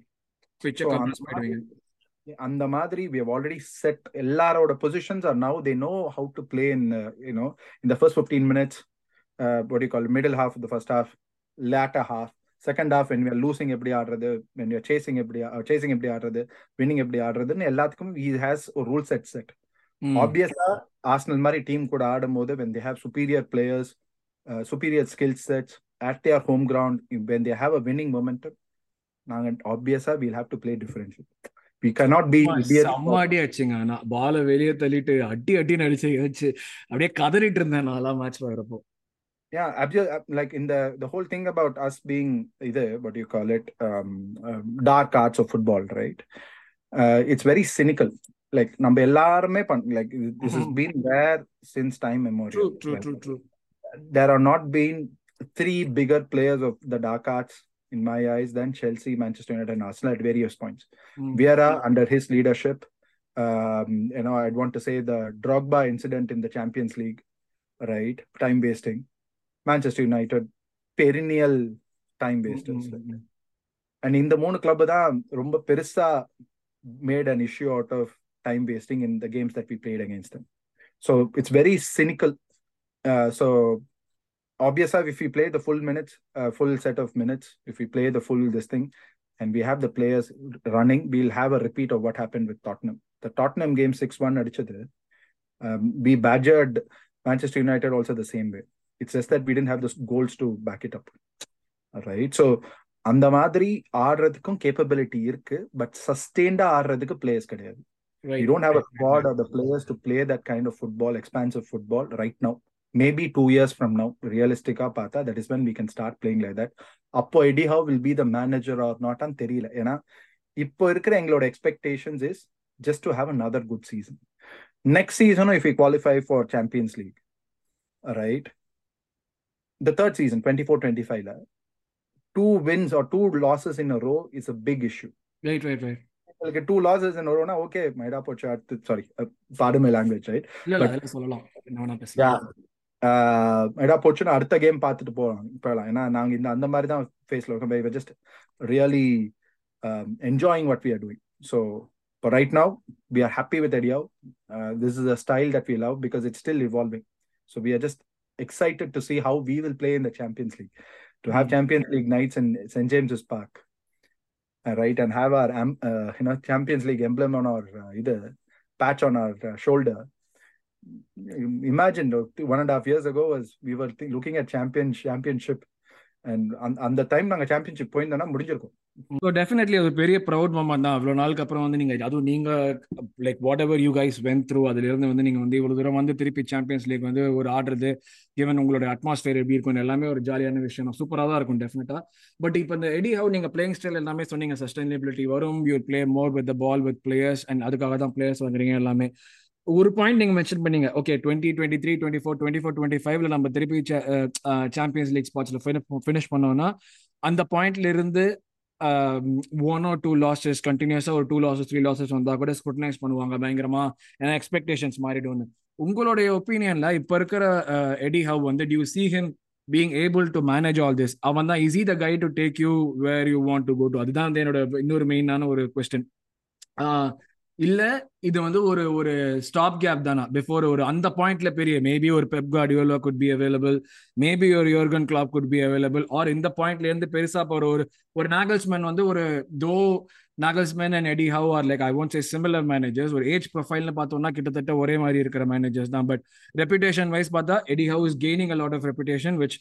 பிச்சை So, compress அந்த பண்ணிடுவீங்க அந்த மாதிரி we have already set எல்லாரோட positions are now they know how to play in uh, you know in the first 15 minutes uh, what do you call it, middle half of the half when we are losing எப்படி ஆடுறது when we are chasing எப்படி uh, chasing எப்படி ஆடுறது winning எப்படி ஆடுறதுன்னு எல்லாத்துக்கும் he has a rule set set Mm. ஆப்வியஸா Arsenal மாதிரி டீம் கூட ஆடும்போது when they have superior players uh, superior skill sets at their home ground when they have a winning momentum நாங்க ஆப்வியஸா we'll have to play differently we cannot be ஆமா, idiots செம்ம அடி அடிச்சுங்க நான் பால வெளியே தள்ளிட்டு அடி அடி நடிச்சு வச்சு அப்படியே கதறிட்டு இருந்தேன் நான்லாம் மேட்ச் பாக்குறப்போ yeah abso- uh, like in the the whole thing about us being either what do you call it um, um, dark arts of football right uh, it's very cynical like நம்ம எல்லாருமே பண் like this has Mhm. been there since time true immemorial true Like, true true there are not been three bigger players of the dark arts in my eyes than Chelsea, Manchester United, and Arsenal at various points. Vieira, under his leadership, um, you know, I'd want to say the Drogba incident in the Champions League, right? Time wasting. Manchester United, perennial time wasters. And in the மூணு club தான் ரொம்ப பெருசா made an issue out of time wasting in the games that we played against them. So it's very cynical. Uh, so obviously, if we play the full minutes, uh, full set of minutes, if we play the full this thing, and we have the players running, we'll have a repeat of what happened with Tottenham. The Tottenham game 6-1 அடிச்சது, um, we badgered Manchester United also the same way. It's just that we didn't have the goals to back it up. Right? So அந்த மாதிரி ஆடுறதுக்கும் capability இருக்கு but சஸ்டெயின்டா ஆடுறதுக்கு players கிடையாது. You don't have a squad or the players to play that kind of football expansive football right now maybe two years from now ரியலிஸ்டிக்கா பார்த்தா that is when we can start playing like that அப்போ Eddie Howe will be the manager or நாட்டான்னு தெரியல. ஏன்னா இப்போ இருக்கிற எங்களோட expectations is just to have another good season next சீசனும் if you qualify for Champions League right the third season twenty four twenty ஃபைவ்ல two wins or two losses in a row is a big issue right right right உங்களுக்கு two losses in ரோனா okay மைடா போச்சு அடுத்து sorry பாடு my language right இல்ல இல்ல அதெல்லாம் சொல்லலாம். என்ன வேணா பேசலாம் மைடா போச்சுன்னா அடுத்த கேம் பார்த்துட்டு போகலாம் போகலாம் ஏன்னா நாங்க இந்த அந்த மாதிரி தான் ஃபேஸ்ல இருக்கோம். Just really enjoying what we are doing so But right now, we are happy with Eddie Howe. Uh, this is a style that we love because it's still evolving. So we are just excited to see how we will play in the Champions League. To have Champions League nights in St James's Park, uh, right, and have our um, uh, you know Champions League emblem on our uh, either patch on our uh, shoulder. Imagine one and a half years ago was we were th- looking at champion championship, and on, on the time நாங்க championship போயிருந்தோம்னா முடிஞ்சிருக்கும் so definitely அது பெரிய proud moment தான். அவ்வளோ நாளுக்கு அப்புறம் வந்து நீங்கள் அதுவும் நீங்கள் like whatever you guys went through அதுலேருந்து வந்து நீங்கள் வந்து இவ்வளோ தூரம் வந்து திருப்பி சாம்பியன்ஸ் லீக் வந்து ஒரு ஆடுறது ஈவன் உங்களோட அட்மாஸ்பியர் எப்படி இருக்கும் எல்லாமே ஒரு ஜாலியான விஷயம் சூப்பராக தான் இருக்கும் டெஃபினட்டாக பட் இப்போ இந்த எடி ஹவு நீங்கள் பிளேயிங் ஸ்டைல் எல்லாமே சொன்னீங்க சஸ்டைனபிலிட்டி வரும் you play more with the ball with players and அதுக்காக தான் பிளேயர்ஸ் வாங்குறீங்க எல்லாமே. ஒரு பாயிண்ட் நீங்க மென்ஷன் பண்ணீங்க okay twenty twenty three twenty four twenty four twenty ஃபைவ்ல நம்ம திருப்பி சாம்பியன்ஸ் லீக் ஸ்பாட்ஸ்ல ஃபினிஷ் பண்ணோம்னா அந்த பாயிண்ட்ல இருந்து ஒன் ஆர் டூ லாசஸ் கண்டினியூஸா ஒரு டூ லாசஸ் த்ரீ லாசஸ் வந்தா கூட ஸ்குட்னைஸ் பண்ணுவாங்க பயங்கரமா. ஏன்னா எக்ஸ்பெக்டேஷன்ஸ் மாறிடும்னு. உங்களுடைய ஒப்பீனியன்ல இப்ப இருக்கிற uh, எடி ஹவ் வந்து due see him being able to manage all this அவன் தான் is the guide to take you where you want to go to அதுதான் வந்து என்னோட இன்னொரு மெயினான ஒரு கொஸ்டின் இல்ல இது வந்து ஒரு ஒரு ஸ்டாப் கேப் தானா? பிஃபோர் ஒரு அந்த பாயிண்ட்ல பெரிய மேபி ஒரு Pep Guardiola could be available maybe ஒரு Jurgen Klopp could be available or இந்த பாயிண்ட்ல இருந்து பெருசா ஒரு ஒரு ஒரு நாகல்ஸ்மேன் வந்து ஒரு though Nagelsmann and Eddie Howe or like I won't say similar managers ஒரு ஏஜ் ப்ரொஃபைல்னு பார்த்தோம்னா கிட்டத்தட்ட ஒரே மாதிரி இருக்கிற மேனேஜர்ஸ் தான். பட் ரெப்புடேஷன் வைஸ் பார்த்தா Eddie Howe is gaining a lot of reputation which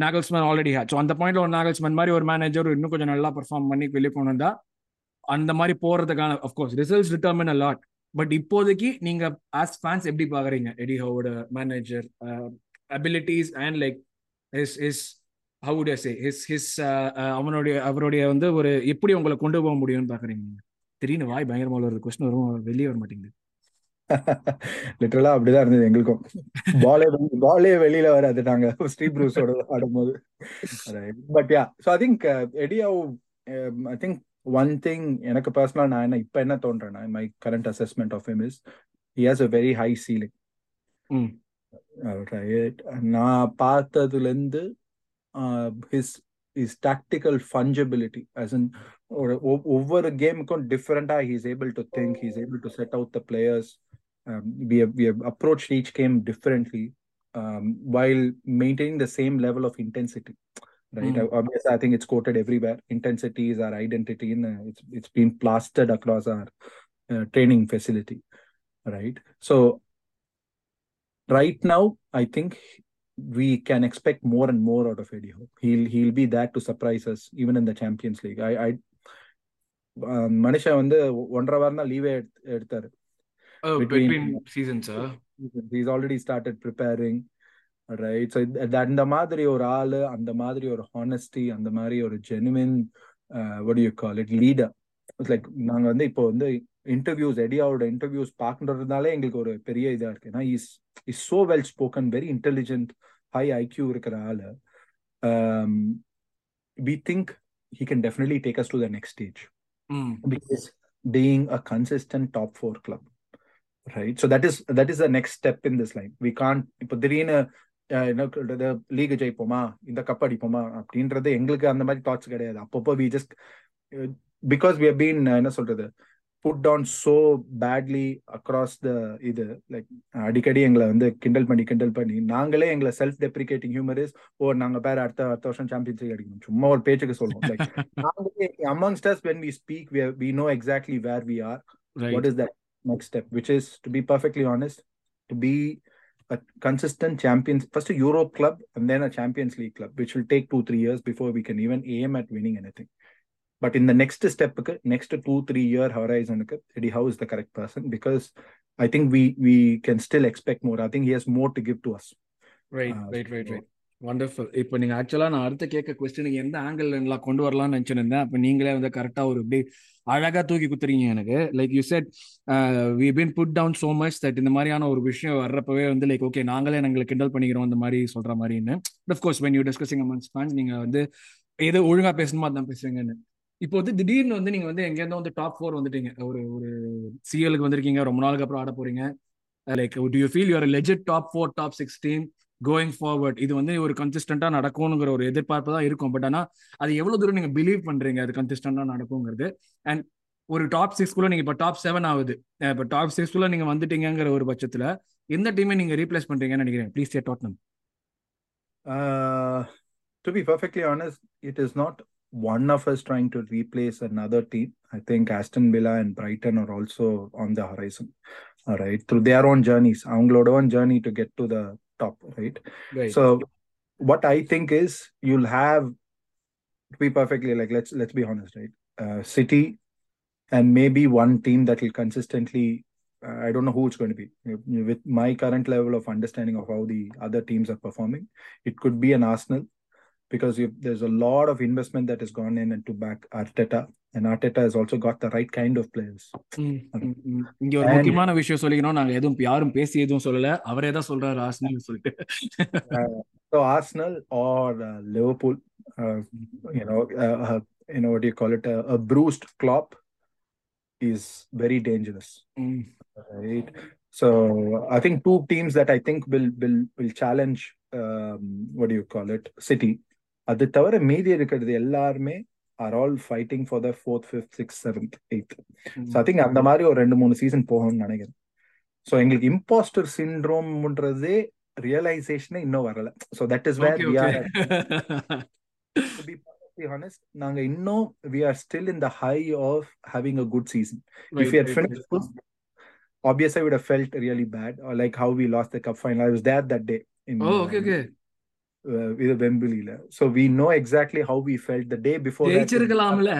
Nagelsmann already had so அந்த பாயிண்ட்ல ஒரு நாகல்ஸ்மேன் மாதிரி ஒரு மேனேஜர் இன்னும் கொஞ்சம் நல்லா பெர்ஃபார்ம் பண்ணி வெளியே கொண்டு வந்தா அந்த மாதிரி போறதுக்கான of course results determine a lot but இப்போதைக்கு நீங்க ஆஸ் ஃபேன்ஸ் எப்படி பாக்குறீங்க Eddie ஹவோட manager abilities and like his his how would say his his அவனுடைய அவருடைய வந்து ஒரு எப்படி உங்களை கொண்டு போக முடியும்னு பாக்குறீங்க திடீர்னு வாய் பயங்கரமா ஒரு கொஸ்டின் வரும் வெளியே வர மாட்டேங்குது. லிட்டரலா அப்படிதான் இருந்தது எங்களுக்கும். பாலே பாலே வெளியில வராது நாங்க. ஸ்டீவ் ப்ரூஸோட ஆடும்போது. But yeah so I think Eddie Howe I think one thing எனக்கு பர்சனல் நான் என்ன இப்ப என்ன தோன்றேன்னா my current assessment of him is he has a very high ceiling நான் பார்த்ததுல இருந்து his is tactical fungibility as in ஒரு ஒவ்வொரு கேமுக்கும் டிஃப்ரெண்டா he is able to think he is able to set out the players we have we have approached each game differently um, while maintaining the same level of intensity right mm. obviously i think it's quoted everywhere intensity is our identity and uh, it's it's been plastered across our uh, training facility right so right now i think we can expect more and more out of Eddie Howe. He'll he'll be there to surprise us even in the Champions League. I I மனுஷன் வந்து ஒன்றரை வாரம் தான் லீவே எடுத்தாரு Oh, between, between seasons, sir. He's already started preparing. right so அந்த மாதிரி ஒரு ஆளு அந்த மாதிரி ஒரு ஹானஸ்டி அந்த மாதிரி ஒரு genuine what you call it leader like நாங்க வந்து இப்போ வந்து இன்டர்வியூஸ் எடியாவோட இன்டர்வியூஸ் பார்க்கறதுனாலே எங்களுக்கு ஒரு பெரிய இதா இருக்கு. ஏன்னா is is so well spoken very intelligent high IQ இருக்கிற ஆளு. We think he can definitely take us to the next stage because being a consistent top four club right? So that is that is the next step in this line. We can't இப்போ திடீர்னு என்ன league ஜெயிப்போமா? இந்த cup அடிப்போமா? அப்படின்றது எங்களுக்கு அந்த மாதிரி thoughts கிடையாது. அப்பப்போ we just because we been என்ன சொல்றது? Put down so badly across the இது லைக் அடிக்கடி எங்களை வந்து கிண்டல் பண்ணி கிண்டல் பண்ணி நாங்களே எங்களை self deprecating humour is oh நாங்க பேர் அடுத்த அடுத்த வருஷம் சாம்பியன்ஸ் லீக் அடிக்கணும். சும்மா ஒரு பேச்சுக்கு சொல்லுவோம். லைக் நாங்களே amongst us when we speak we know exactly where we are what is that next step, which is to be perfectly honest, to be a consistent champions first a Europe club and then a Champions League club, which will take two, three years before we can even aim at winning anything. But in the next step, next two, three year horizon, Eddie Howe is the correct person because I think we we can still expect more. I think he has more to give to us. Right, uh, right, right, right. Wonderful இப்போ நீங்கள் ஆக்சுவலாக நான் அடுத்த கேட்க கொஸ்டினுக்கு எந்த angle எல்லாம் கொண்டு வரலாம்னு நினச்சிருந்தேன் அப்போ நீங்களே வந்து கரெக்டாக ஒரு இப்படி அழகாக தூக்கி குத்துறீங்க எனக்கு. Like you said we been put down so much that இந்த மாதிரியான ஒரு விஷயம் வர்றப்பவே வந்து லைக் ஓகே நாங்களே நாங்கள் கிண்டல் பண்ணிக்கிறோம் இந்த மாதிரி சொல்கிற மாதிரின்னு. Of course when you discussing amounts fans நீங்கள் வந்து எது ஒழுங்காக பேசணுமோ அதான் பேசுவீங்கன்னு இப்போ வந்து திடீர்னு வந்து நீங்கள் வந்து எங்கேருந்தோ வந்து டாப் ஃபோர் வந்துட்டீங்க. ஒரு ஒரு சிஎலுக்கு வந்திருக்கீங்க ரொம்ப நாளுக்கு அப்புறம் ஆட போகிறீங்க like do you feel your legit top four top six team going forward இது வந்து ஒரு கன்சிஸ்டண்டா நடக்கும்ங்கிற ஒரு எதிர்பார்ப்பு தான் இருக்கும். பட் ஆனா அது எவ்வளவு தூரம் நீங்க பிலீவ் பண்றீங்க அது கன்சிஸ்டண்டா நடக்குங்கிறது? அண்ட் ஒரு டாப் சிக்ஸ்குள்ள நீங்க இப்போ டாப் செவன் ஆகுது. இப்போ டாப் சிக்ஸ்குள்ள நீங்க வந்துட்டீங்கிற ஒரு பட்சத்துல எந்த டீமை நீங்க ரீப்ளேஸ் பண்றீங்கன்னு நினைக்கிறேன் please a Tottenham to be perfectly honest it is not one of us trying to replace another team. I think Aston Villa and Brighton are also on the horizon. All right, through their own journeys, அவங்களோட own journey to get to the top. Right. Right. So, what I think is you'll have to be perfectly like let's let's be honest, right? Uh, City and maybe one team that will consistently. Uh, I don't know who it's going to be. With my current level of understanding of how the other teams are performing, it could be an Arsenal because you, there's a lot of investment that has gone in and to back Arteta, and Arteta has also got the right kind of players. இங்க ஒரு முக்கியமான விஷயம் சொல்லிக்கணும் நாங்க எதுவும் யாரும் பேசி எதுவும் சொல்லல அவரே தான் சொல்றாரு ஆர்சனல் சொல்லிட்டு so Arsenal or uh, Liverpool, uh, you know, uh, you know what do you call it? a bruised Klopp is very dangerous, mm. right? So I think two teams that I think will will will challenge. Um, what do you call it? City. அது தவிர மீதி இருக்கிறது எல்லாருமே are all fighting for the fourth fifth six seventh eighth so I think அந்த மாதிரி ஒரு ரெண்டு மூணு சீசன் போகணும்னு நினைக்கிறேன். ஸோ எங்களுக்கு இம்போஸ்டர் சிண்ட்ரோம்ன்றதே ரியலைசேஷனே இன்னும் வரல. So that is where we are honest நாங்க இன்னும் we are still in the high of having a good season if you could obviously I would have felt really bad or like how we lost the cup final. I was there that day in oh okay okay. With Wembley. So we know exactly how we felt the day before. ஜெயிச்சிருக்கலாம்ல.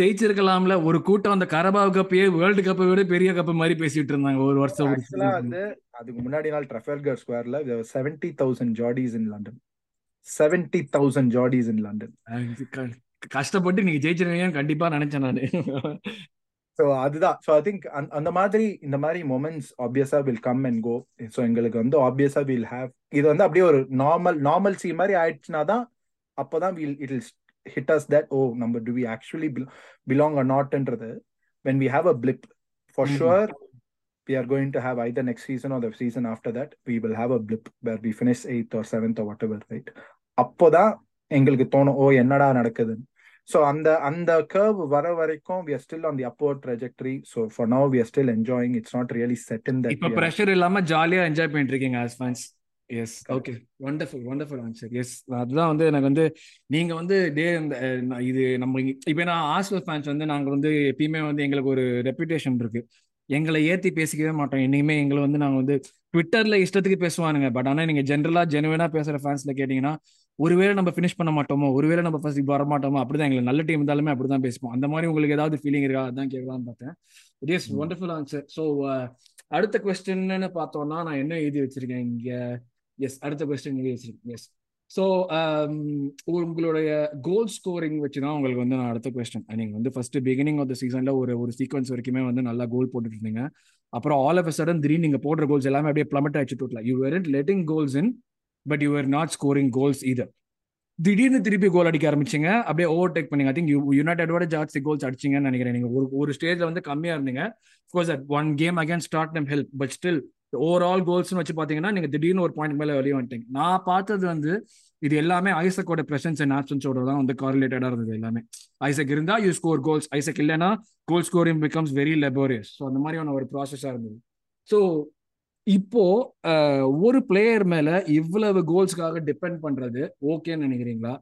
ஜெயிச்சிருக்கலாம்ல. ஒரு கூட்டம் அந்த கரபாவ் கப்பையே world கப்பை விட பெரிய cup மாதிரி பேசிட்டு இருந்தாங்க. ஒரு வருஷம் வந்து அதுக்கு முன்னாடி நாள் Trafalgar ஸ்கொயர்ல seventy thousand Geordies in London seventy thousand Geordies in London கஷ்டப்பட்டு நீங்க ஜெயிச்சிருக்கீங்கன்னு கண்டிப்பா நினைச்சேன் நானு. ஸோ அதுதான். ஸோ ஐ திங்க் அந்த மாதிரி இந்த மாதிரி moments obviously will come and go so எங்களுக்கு வந்து ஆப்வியஸா வில் ஹேவ் இது வந்து அப்படியே ஒரு நார்மல் நார்மல் சி மாதிரி ஆயிடுச்சுனா தான் அப்போதான் will it ill hit us that oh நம்ம do we actually belong a நாட்ன்றது when we have a blip for sure we are going to have either next season or the season after that we will have a blip where we finish eighth or seventh or whatever right? அப்போதான் எங்களுக்கு தோணும் ஓ என்னடா நடக்குதுன்னு. So அந்த அந்த curve வர வரைக்கும் we still on the upward trajectory so for now we still enjoying it's not really set in இப்போ ப்ரெஷர் இல்லாம ஜாலியா என்ஜாய் பண்ணிட்டு இருக்கீங்க as fans yes okay wonderful wonderful answer yes அதுதான் வந்து எனக்கு வந்து நீங்க வந்து டே இந்த இது நம்ம இப்போ நான் ஆஸ்வல் ஃபேன்ஸ் வந்து நாங்க வந்து எப்பயுமே வந்து எங்களுக்கு ஒரு ரெப்புடேஷன் இருக்கு. எங்களை ஏத்தி பேசிக்கவே மாட்டோம். என்னைக்குமே எங்களை வந்து நாங்க வந்து ட்விட்டர்ல இஷ்டத்துக்கு பேசுவானுங்க. பட் ஆனா நீங்க ஜென்ரலா ஜெனுவனா பேசுற ஃபேன்ஸ்ல கேட்டீங்கன்னா ஒருவேளை நம்ம ஃபினிஷ் பண்ண மாட்டோமோ ஒருவேளை நம்ம ஃபர்ஸ்ட் இப்போ வர மாட்டோமோ அப்படிதான் எங்களுக்கு நல்ல டீம் இருந்தாலுமே அப்படிதான் பேசுவோம். அந்த மாதிரி உங்களுக்கு ஏதாவது ஃபீலிங் இருக்கா? அதான் கேட்கலாம்னு பார்த்தேன். It is wonderful answer so அடுத்த கொஸ்டின்னு பார்த்தோம்னா நான் என்ன எழுதி வச்சிருக்கேன் இங்க? எஸ் அடுத்த கொஸ்டின் எழுதி வச்சிருக்கேன். எஸ் ஸோ உங்களுடைய கோல் ஸ்கோரிங் வச்சு தான் உங்களுக்கு வந்து நான் அடுத்த கொஸ்டின் நீங்கள் வந்து ஃபர்ஸ்ட் பிகினிங் ஆஃப் த சீசனில் ஒரு ஒரு சீக்வன்ஸ் வரைக்குமே வந்து நல்லா கோல் போட்டுட்டு இருந்தீங்க அப்புறம் ஆல் ஆஃப் சடன் திடீர்னு நீங்கள் போடுற கோல்ஸ் எல்லாமே அப்படியே பிளமட் ஆச்சு டோட்டலாக you weren't letting goals in but you are not scoring goals either திடீர்னு திருப்பி கோல் அடிக்க ஆரம்பிச்சிங்க அப்படியே ஓவர் டேக் பண்ணிங்க ஐ திங்க் யுனைடெடோட ஜாஸ்தி கோல்ஸ் அடிச்சிங்கன்னு நினைக்கிறேன் நீங்கள் ஒரு ஒரு ஸ்டேஜில் வந்து கம்மியாக இருந்தீங்க. Course at one game again start நம் ஹெல்ப் பட் ஸ்டில் ஓவரால் கோல்ஸ்னு வச்சு பார்த்தீங்கன்னா நீங்கள் திடீர்னு ஒரு பாயிண்ட் மேலே வெளியே வந்துட்டீங்க. நான் பார்த்தது வந்து இது எல்லாமே ஐசக்கோட பிரசன்ஸ் அண்ட் ஆப்ஷன்ஸோட தான் வந்து காரிலேட்டடாக இருந்தது எல்லாமே. ஐசக் இருந்தால் யூ ஸ்கோர் கோல்ஸ் ஐசக் இல்லைன்னா goal scoring becomes very laborious so அந்த மாதிரியான ஒரு ப்ராசஸாக இருந்தது. ஸோ இப்போ ஒரு பிளேயர் மேல இவ்வளவு கோல்ஸ்க்காக டிபெண்ட் பண்றது ஓகேன்னு நினைக்கிறீங்களா?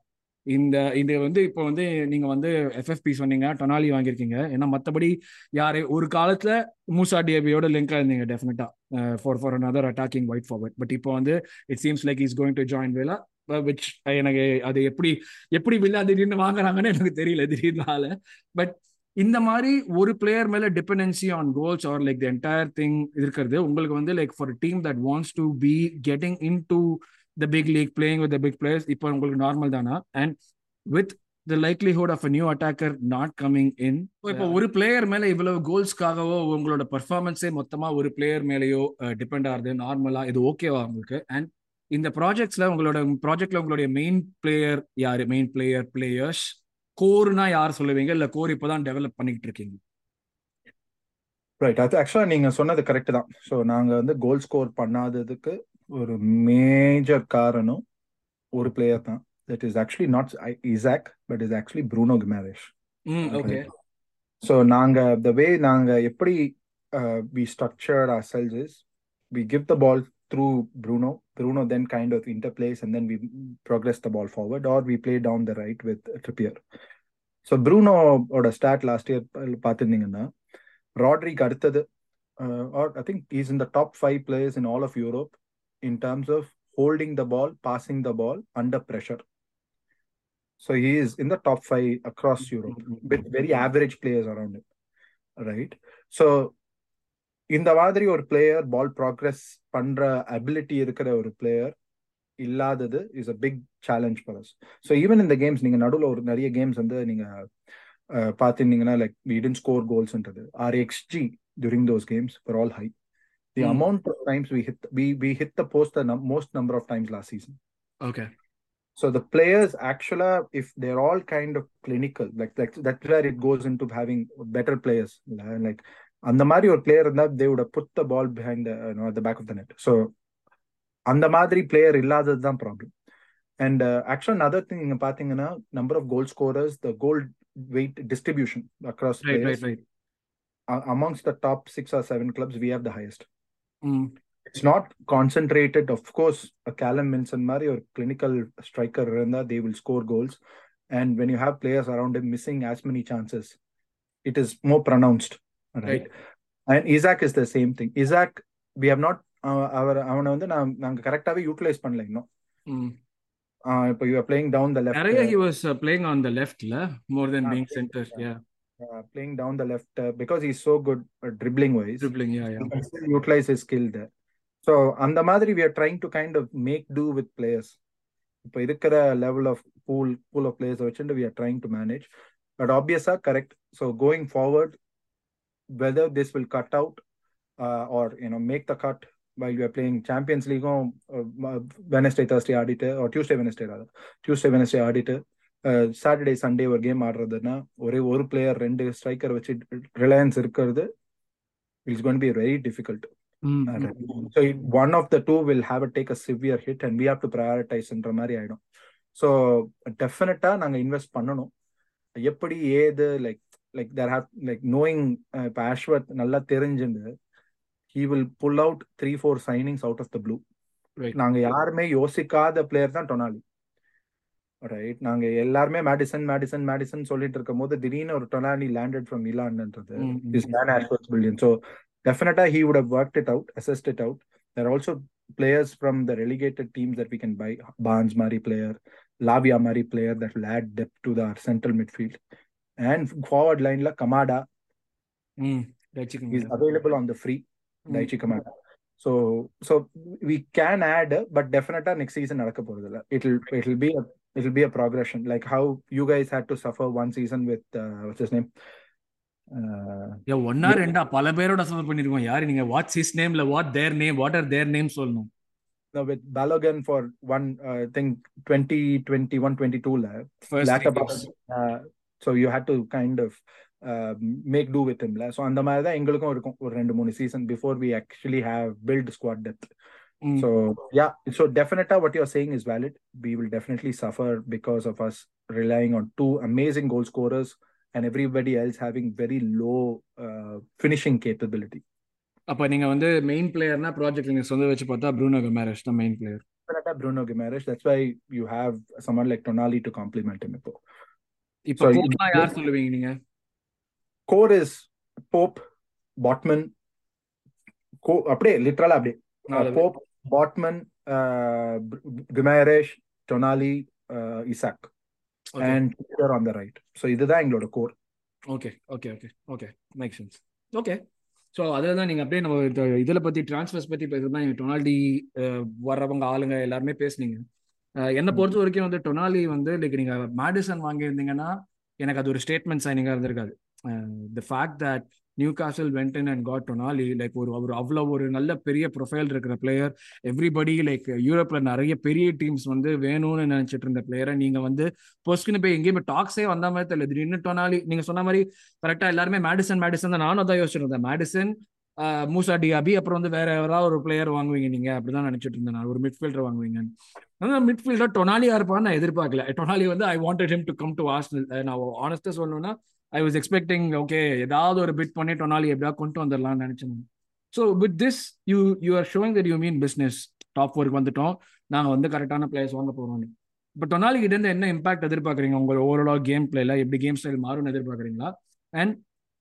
இந்த இது வந்து இப்போ வந்து நீங்க வந்து எஃப்எஃப்பி சொன்னீங்க டொனாலி வாங்கியிருக்கீங்க. ஏன்னா மற்றபடி யாரு ஒரு காலத்துல மூசா டிஏபியோட லிங்க் இருந்தீங்க டெஃபினட்டா for for another attacking wide forward but இப்போ வந்து it seems like is going to join Villa which எனக்கு அது எப்படி எப்படி வில்லா திடீர்னு வாங்குறாங்கன்னு எனக்கு தெரியல திடீர்னால பட் இந்த மாதிரி ஒரு பிளேயர் மேல dependency on goals or like the entire thing இருக்கிறது உங்களுக்கு வந்து like for team that wants to be getting in to the big league playing with the big players இப்போ உங்களுக்கு நார்மல் தானா? And with the likelihood of a new attacker not coming in இப்போ ஒரு player மேல இவ்வளவு கோல்ஸ்க்காகவோ உங்களோட பர்ஃபார்மன்ஸே மொத்தமா ஒரு பிளேயர் மேலேயோ டிபெண்ட் ஆகுது நார்மலா இது ஓகேவா உங்களுக்கு? அண்ட் இந்த ப்ராஜெக்ட்ஸ்ல உங்களோட ப்ராஜெக்ட்ல உங்களுடைய மெயின் பிளேயர் யாரு? மெயின் பிளேயர் பிளேயர்ஸ் கோர்னா யார் சொல்லுவீங்க? இல்ல கோர் இப்போதான் டெவலப் பண்ணிட்டு இருக்கீங்க? ரைட் அது ஆக்சுவலா நீங்க சொன்னது கரெக்ட் தான். ஸோ நாங்க வந்து கோல் ஸ்கோர் பண்ணாததுக்கு ஒரு மேஜர் காரணம் ஒரு பிளேயர் தான். That is actually not Isak but is actually Bruno Guimaraes okay so நாங்க த வே நாங்க எப்படி we structured ourselves is we give the ball through Bruno Bruno then kind of interplays and then we progress the ball forward or we play down the right with Trippier so ப்ரூனோட stat last year பார்த்துருந்தீங்கன்னா ராட்ரிக்கு அடுத்தது or I think is in the top five players in all of Europe in terms of holding the ball, passing the ball under pressure. So he is in the top five across Europe with very average players around him. Right. So இந்த மாதிரி ஒரு player ball progress பண்ற ability இருக்கிற ஒரு player இல்லாதது is a big challenge for us so even இந்த games நீங்க நடுவில் ஒரு நிறைய கேம்ஸ் வந்து நீங்க பார்த்துருந்தீங்கன்னா like we tend score கோல்ஸ்ன்றது or xG during those games were all high. The Hmm. amount of times we hit we we hit the post the num- most number of times last season. Okay So the players actually, if they're all kind of clinical, like, like that's where it goes into having better players. Like அந்த மாதிரி ஒரு player இருந்தா they would have put the ball behind the you know, at the back of the net. So அந்த மாதிரி player இல்லாதது தான் problem and actual other thing நீங்க பாத்தீங்கன்னா number of goal scorers the goal weight distribution across right right right amongst the top six or seven clubs we have the highest ம் it's not concentrated of course a callum Minson Murray or clinical striker இருந்தா they will score goals and when you have players around him missing and Isaac is the same thing Isaac we have not uh, அவர் அவனை வந்து நான் நாங்க கரெக்டாவே utilise பண்ணல இன்னும் uh, இப்போ you are playing down the நிறைய left he was uh, playing on the left ல more than Ah, being playing- center yeah uh, playing down the left uh, because he's so good uh, dribbling wise dribbling yeah yeah you can still utilize his skill there. So அந்த மாதிரி we are trying to kind of make do with players. இப்போ இருக்கிற level of pool pool of players வச்சுட்டு we are trying to manage. But obviously correct. So going forward, whether this will cut out uh, or you know make the cut while we are playing Champions League uh, Wednesday, Thursday ஆடிட்டு or Tuesday, Wednesday rather. Tuesday, Wednesday ஆடிட்டு Saturday Sunday ஒரு game ஆடுறதுன்னா ஒரே ஒரு player ரெண்டு striker வச்சு reliance இருக்கிறது it's gonna be very difficult hmm, Uh, hmm, right. ம். So it, one of the two will have a take a severe hit and we have to prioritize ன்ற மாதிரி ஆயிடும் ஸோ டெஃபினட்டா நாங்க invest பண்ணணும் எப்படி ஏது like like there have like knowing இப்போ ஆஷ்வத் நல்லா தெரிஞ்சுண்டு he will pull out three four signings out of the blue Right. நாங்க யாருமே யோசிக்காத பிளேயர் தான் டொனாலி ரைட் நாங்க எல்லாருமே மேடிசன் மேடிசன் மேடிசன் சொல்லிட்டு இருக்கும் போது திடீர்னு ஒரு டொனாலி லேண்டட் ஃப்ரம் இலான்ன்றது ம், ம், is man Ashworth's brilliant. So definitely he would have worked it out, assessed it out. There are also players from the relegated teams that we can buy. Barnes Murray player, Lavia Murray player that will add Kamada ம் வச்சுக்கோங்க is available on the free. ம். Daichi Kamada. So so we can add, but definitely next season நடக்க be a it'll be a progression. Like how you guys had to suffer one season with uh, what's his name? Uh, ஏ ஒன்னா ரெண்டா பல பேரோட suffer பண்ணிருக்கோம் யாரு நீங்க what's his நேம்ல what their name what are their name சொல்லணும் No, with Balogun for one uh, thing 2021 22 la, First latter three part, games. uh, so you had to kind of uh, make do with him la. so அந்த மாதிரி தான் எங்களுக்கும் இருக்கும் ஒரு ரெண்டு மூணு season before we actually have build squad depth ம். so yeah so definitely what you're saying is valid we will definitely suffer because of us relying on two amazing goal scorers and everybody else having very low uh, finishing capability அப்ப நீங்க வந்து main பிளேயர்னா project நீங்க சொந்த வச்சு பார்த்தா Bruno கமேரஸ் தான் main player Definitely Bruno Guimaraes. That's why you have someone like Tonali to complement him. இப்போ. இப்போ யார் சொல்லுவீங்க நீங்க? core is Pope, Botman, Co- அப்படியே லிட்டரலா அப்படியே. Pope Botman Guimaraes Tonali Isak. And on the right so இதுதான் எங்களோட core okay okay okay okay. Make sense okay so தான் நீங்க அப்படியே நம்ம இதுல பத்தி டிரான்ஸ்ஃபர்ஸ் பத்தி பேசுறதா நீங்க டொனால்டி வர்றவங்க ஆளுங்க எல்லாருமே பேசுனீங்க. என்னை பொறுத்த வரைக்கும் வந்து டொனாலி வந்து லைக் நீங்க மேடிசன் வாங்கியிருந்தீங்கன்னா எனக்கு அது ஒரு ஸ்டேட்மெண்ட் சைனிங்கா இருந்திருக்காது. The fact that Newcastle went and got Tonali like ஒரு அவர் அவ்வளோ ஒரு நல்ல பெரிய ப்ரொஃபைல் இருக்கிற பிளேயர் எவ்ரிபடி லைக் யூரோப்ல நிறைய பெரிய டீம்ஸ் வந்து வேணும்னு நினைச்சிட்டு இருந்த பிளேயரை நீங்க வந்து பொஸ்க்குன்னு போய் எங்கேயுமே டாக்ஸே வந்த மாதிரி தெரியல. திடீர்னு டொனாலி நீங்க சொன்ன மாதிரி கரெக்டா எல்லாருமே மேடிசன் மேடிசன் தான். நானும் தான் யோசிச்சுட்டு இருந்தேன். மேடிசன் மூசா டியாபி அப்புறம் வந்து வேற யாராவது ஒரு பிளேயர் வாங்குவீங்க நீங்க? அப்படிதான் நினைச்சிட்டு இருந்தேன் நான். ஒரு மிட்ஃபீல்டர் வாங்குவீங்க ஆனால் மிட்ஃபீல்டர் டொனாலியா இருப்பான்னு நான் எதிர்பார்க்கல. டொனாலி வந்து I wanted him to come to Arsenal நான் ஆனஸ்டா சொல்லணும்னா ஐ வாஸ் எக்ஸ்பெக்டிங் ஓகே ஏதாவது ஒரு பிட் பண்ணி டொனாலி எப்படியா கொண்டு வந்துடலாம்னு நினைச்சேன் so with this you you are showing that you mean business top ஃபோருக்கு வந்துட்டோம். நாங்கள் வந்து கரெக்டான பிளேயர்ஸ் வாங்க போகிறோம் இப்போ டொனாலி கிட்ட இருந்து என்ன இம்பாக்ட் எதிர்பார்க்குறீங்க? உங்களோட ஓவரால் கேம் பிளேல எப்படி கேம் ஸ்டைல் மாறும்னு எதிர்பார்க்குறீங்களா? And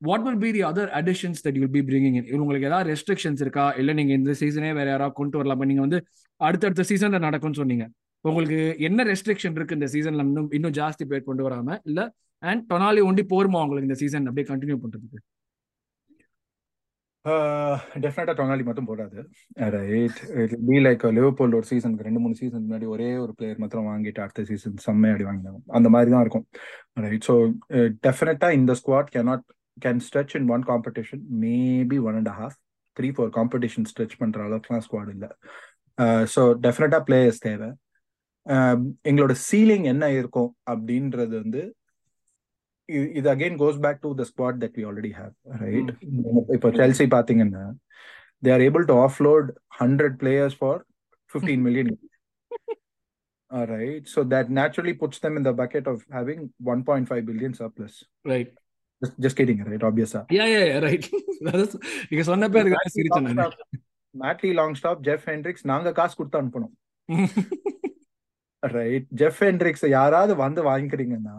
what will be the other additions that will be bringing in உங்களுக்கு ஏதாவது ரெஸ்ட்ரிக்ஷன்ஸ் இருக்கா? இல்லை நீங்கள் இந்த சீசனே வேற யாராவது கொண்டு வரலாம்? நீங்கள் வந்து அடுத்தடுத்த சீசனில் நடக்கும்னு சொன்னீங்க. உங்களுக்கு என்ன ரெஸ்ட்ரிக்ஷன் இருக்கு இந்த சீசன்ல இன்னும் இன்னும் ஜாஸ்தி பேர் கொண்டு வராம? இல்ல அண்ட் டொனாலி ஒண்டி போருமா உங்களுக்கு இந்த சீசன் அப்படியே கண்டினியூ பண்றதுக்கு. டெஃபினட்டா டொனாலி மட்டும் போடாது. ரைட் பி லைக் லிவர்பூல் ஒரு சீசனுக்கு ரெண்டு மூணு சீசன் முன்னாடி ஒரே ஒரு பிளேயர் மாத்திரம் வாங்கிட்டு அடுத்த சீசன் செம்மையாடி வாங்கினாங்க அந்த மாதிரி தான் இருக்கும். ரைட் ஸோ டெஃபினட்டா இந்த squad cannot can stretch in one competition maybe one and half three four competition stretch பண்ற அளவுக்குலாம் ஸ்குவாட் இல்லை. ஸோ டெஃபினட்டா பிளேயர்ஸ் தேவை. எங்களோட சீலிங் என்ன இருக்கும் அப்படின்றது வந்து இது again goes back to the squad that we already have right இப்போ செல்சி பாத்தீங்கன்னா they are able to offload hundred players for fifteen million right so that naturally puts them in the bucket of having one point five billion surplus right just getting right ஆப்வியஸா yeah yeah right நீங்க சொன்ன பேர் சிரிச்சேன் நான். Madly long stop Jeff Hendricks நாங்க காசு கொடுத்து அனுப்பணும். ரைட் ஜெஃப் ஹென்ட்ரிக்ஸ் யாராவது வந்து வாங்கிக்கிறீங்கன்னா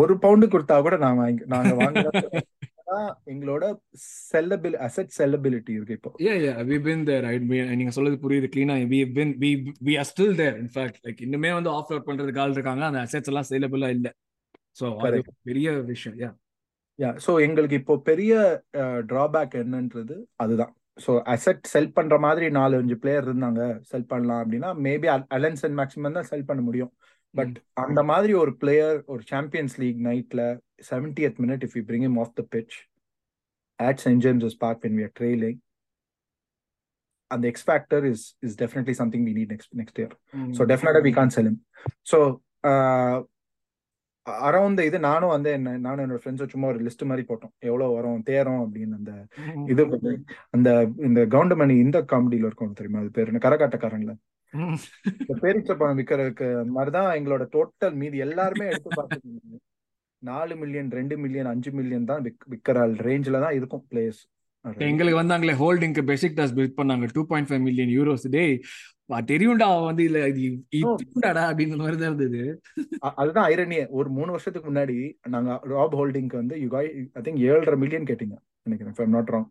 ஒரு பவுண்டு கொடுத்தா கூட நான் வாங்கி நாங்க வாங்க எங்களோட செல்லபில் அசெட் செல்லபிலிட்டி இருக்கு இப்போ. யா யா வி பின் தேர் ரைட் நீங்க சொல்றது புரியுது க்ளீனா we been we we are still there in fact like இன்னுமே வந்து ஆஃப் லோட் பண்றதுக்கு ஆள் இருக்காங்க அந்த அசெட்ஸ் எல்லாம் சேலபிளா இல்ல. சோ அது பெரிய விஷயம் யா யா சோ எங்களுக்கு இப்போ பெரிய டிராபேக் என்னன்றது அதுதான். ஸோ அசெட் செல் பண்ற மாதிரி நாலு அஞ்சு பிளேயர் இருந்தாங்க செல் பண்ணலாம் அப்படின்னா மேபி அலன்ஸ் அண்ட் மேக்ஸிமம் தான் செல் பண்ண முடியும். பட் அந்த மாதிரி ஒரு பிளேயர் ஒரு சாம்பியன்ஸ் லீக் நைட்ல seventieth minute if you bring him off the pitch at Saint James Park when we are trailing அந்த X factor is is definitely something we need next next year so டெஃபினட்டா we can sell so around இது நானும் வந்து என்ன நானும் என்னோட friends சும்மா ஒரு லிஸ்ட் மாதிரி போட்டோம். எவ்வளவு வரும் தேரும் அப்படின்னு அந்த இது அந்த இந்த கவுண்டமணி இந்த காமெடியில இருக்கும் தெரியுமா? அது பேர் கரகாட்டக்காரன்ல. இந்த பேரிச்ச பணம் விற்கிறதுக்கு அந்த மாதிரிதான் எங்களோட டோட்டல் மீதி எல்லாருமே எடுத்து பார்த்து நாலு மில்லியன் ரெண்டு மில்லியன் அஞ்சு மில்லியன் தான் விற்கிற ரேஞ்சில தான் இருக்கும் பிளேயர்ஸ் எங்களுக்கு வந்தாங்களே ஹோல்டிங்க்கு பெசிக் டாஸ் பில்ட் பண்ணாங்க. Two point five million euros டே தெரியும்டா வந்து இல்ல இதுடாடா அப்படின்ற மாதிரி தான் இருந்தது. அதுதான் ஐரணியே ஒரு மூணு வருஷத்துக்கு முன்னாடி நாங்க ராப் ஹோல்டிங்க்கு வந்து யூ காய் ஐ திங்க் ஏழரை மில்லியன் கேட்டீங்க நினைக்கிறேன் நாட் ராங்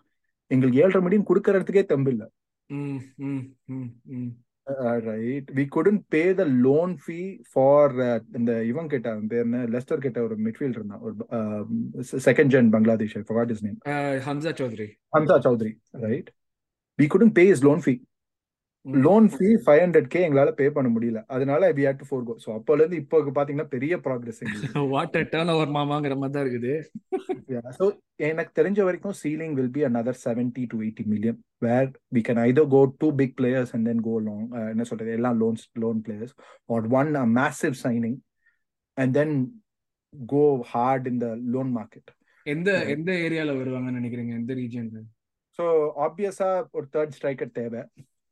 எங்களுக்கு ஏழரை மில்லியன் கொடுக்கறதுக்கே தெம்பு இல்ல. Right we couldn't pay the loan fee for இந்த இவன் கேட்ட அவன் பேர் என்ன? லெஸ்டர் கேட்ட ஒரு மிட்ஃபீல்ட் இருந்தான். ஒரு second gen Bangladesh I forgot his name Hamza Chowdhury Hamza Chowdhury right we couldn't pay his loan fee loan fee five hundred K எங்களால பே பண்ண முடியல. அதனால we had to forgo so அப்போல இருந்து இப்போ பாத்தீங்கன்னா பெரிய ப்ராக்ரஸ் வாட் டேர்ன் ஓவர் மாமாங்கிற மாதிரி தான் இருக்குது. ஸோ எனக்கு தெரிஞ்ச வரைக்கும் ceiling will be another seventy to eighty million where we can either go two big players and then go long என்ன சொல்றது எல்லாம் loans loan players or one massive signing and then go hard in the loan market எந்த எந்த ஏரியால வருவாங்கன்னு நினைக்கிறீங்க? எந்த ரீஜன்ல so ஆப்வியஸா ஒரு தேர்ட் ஸ்ட்ரைக்கர் தேவை.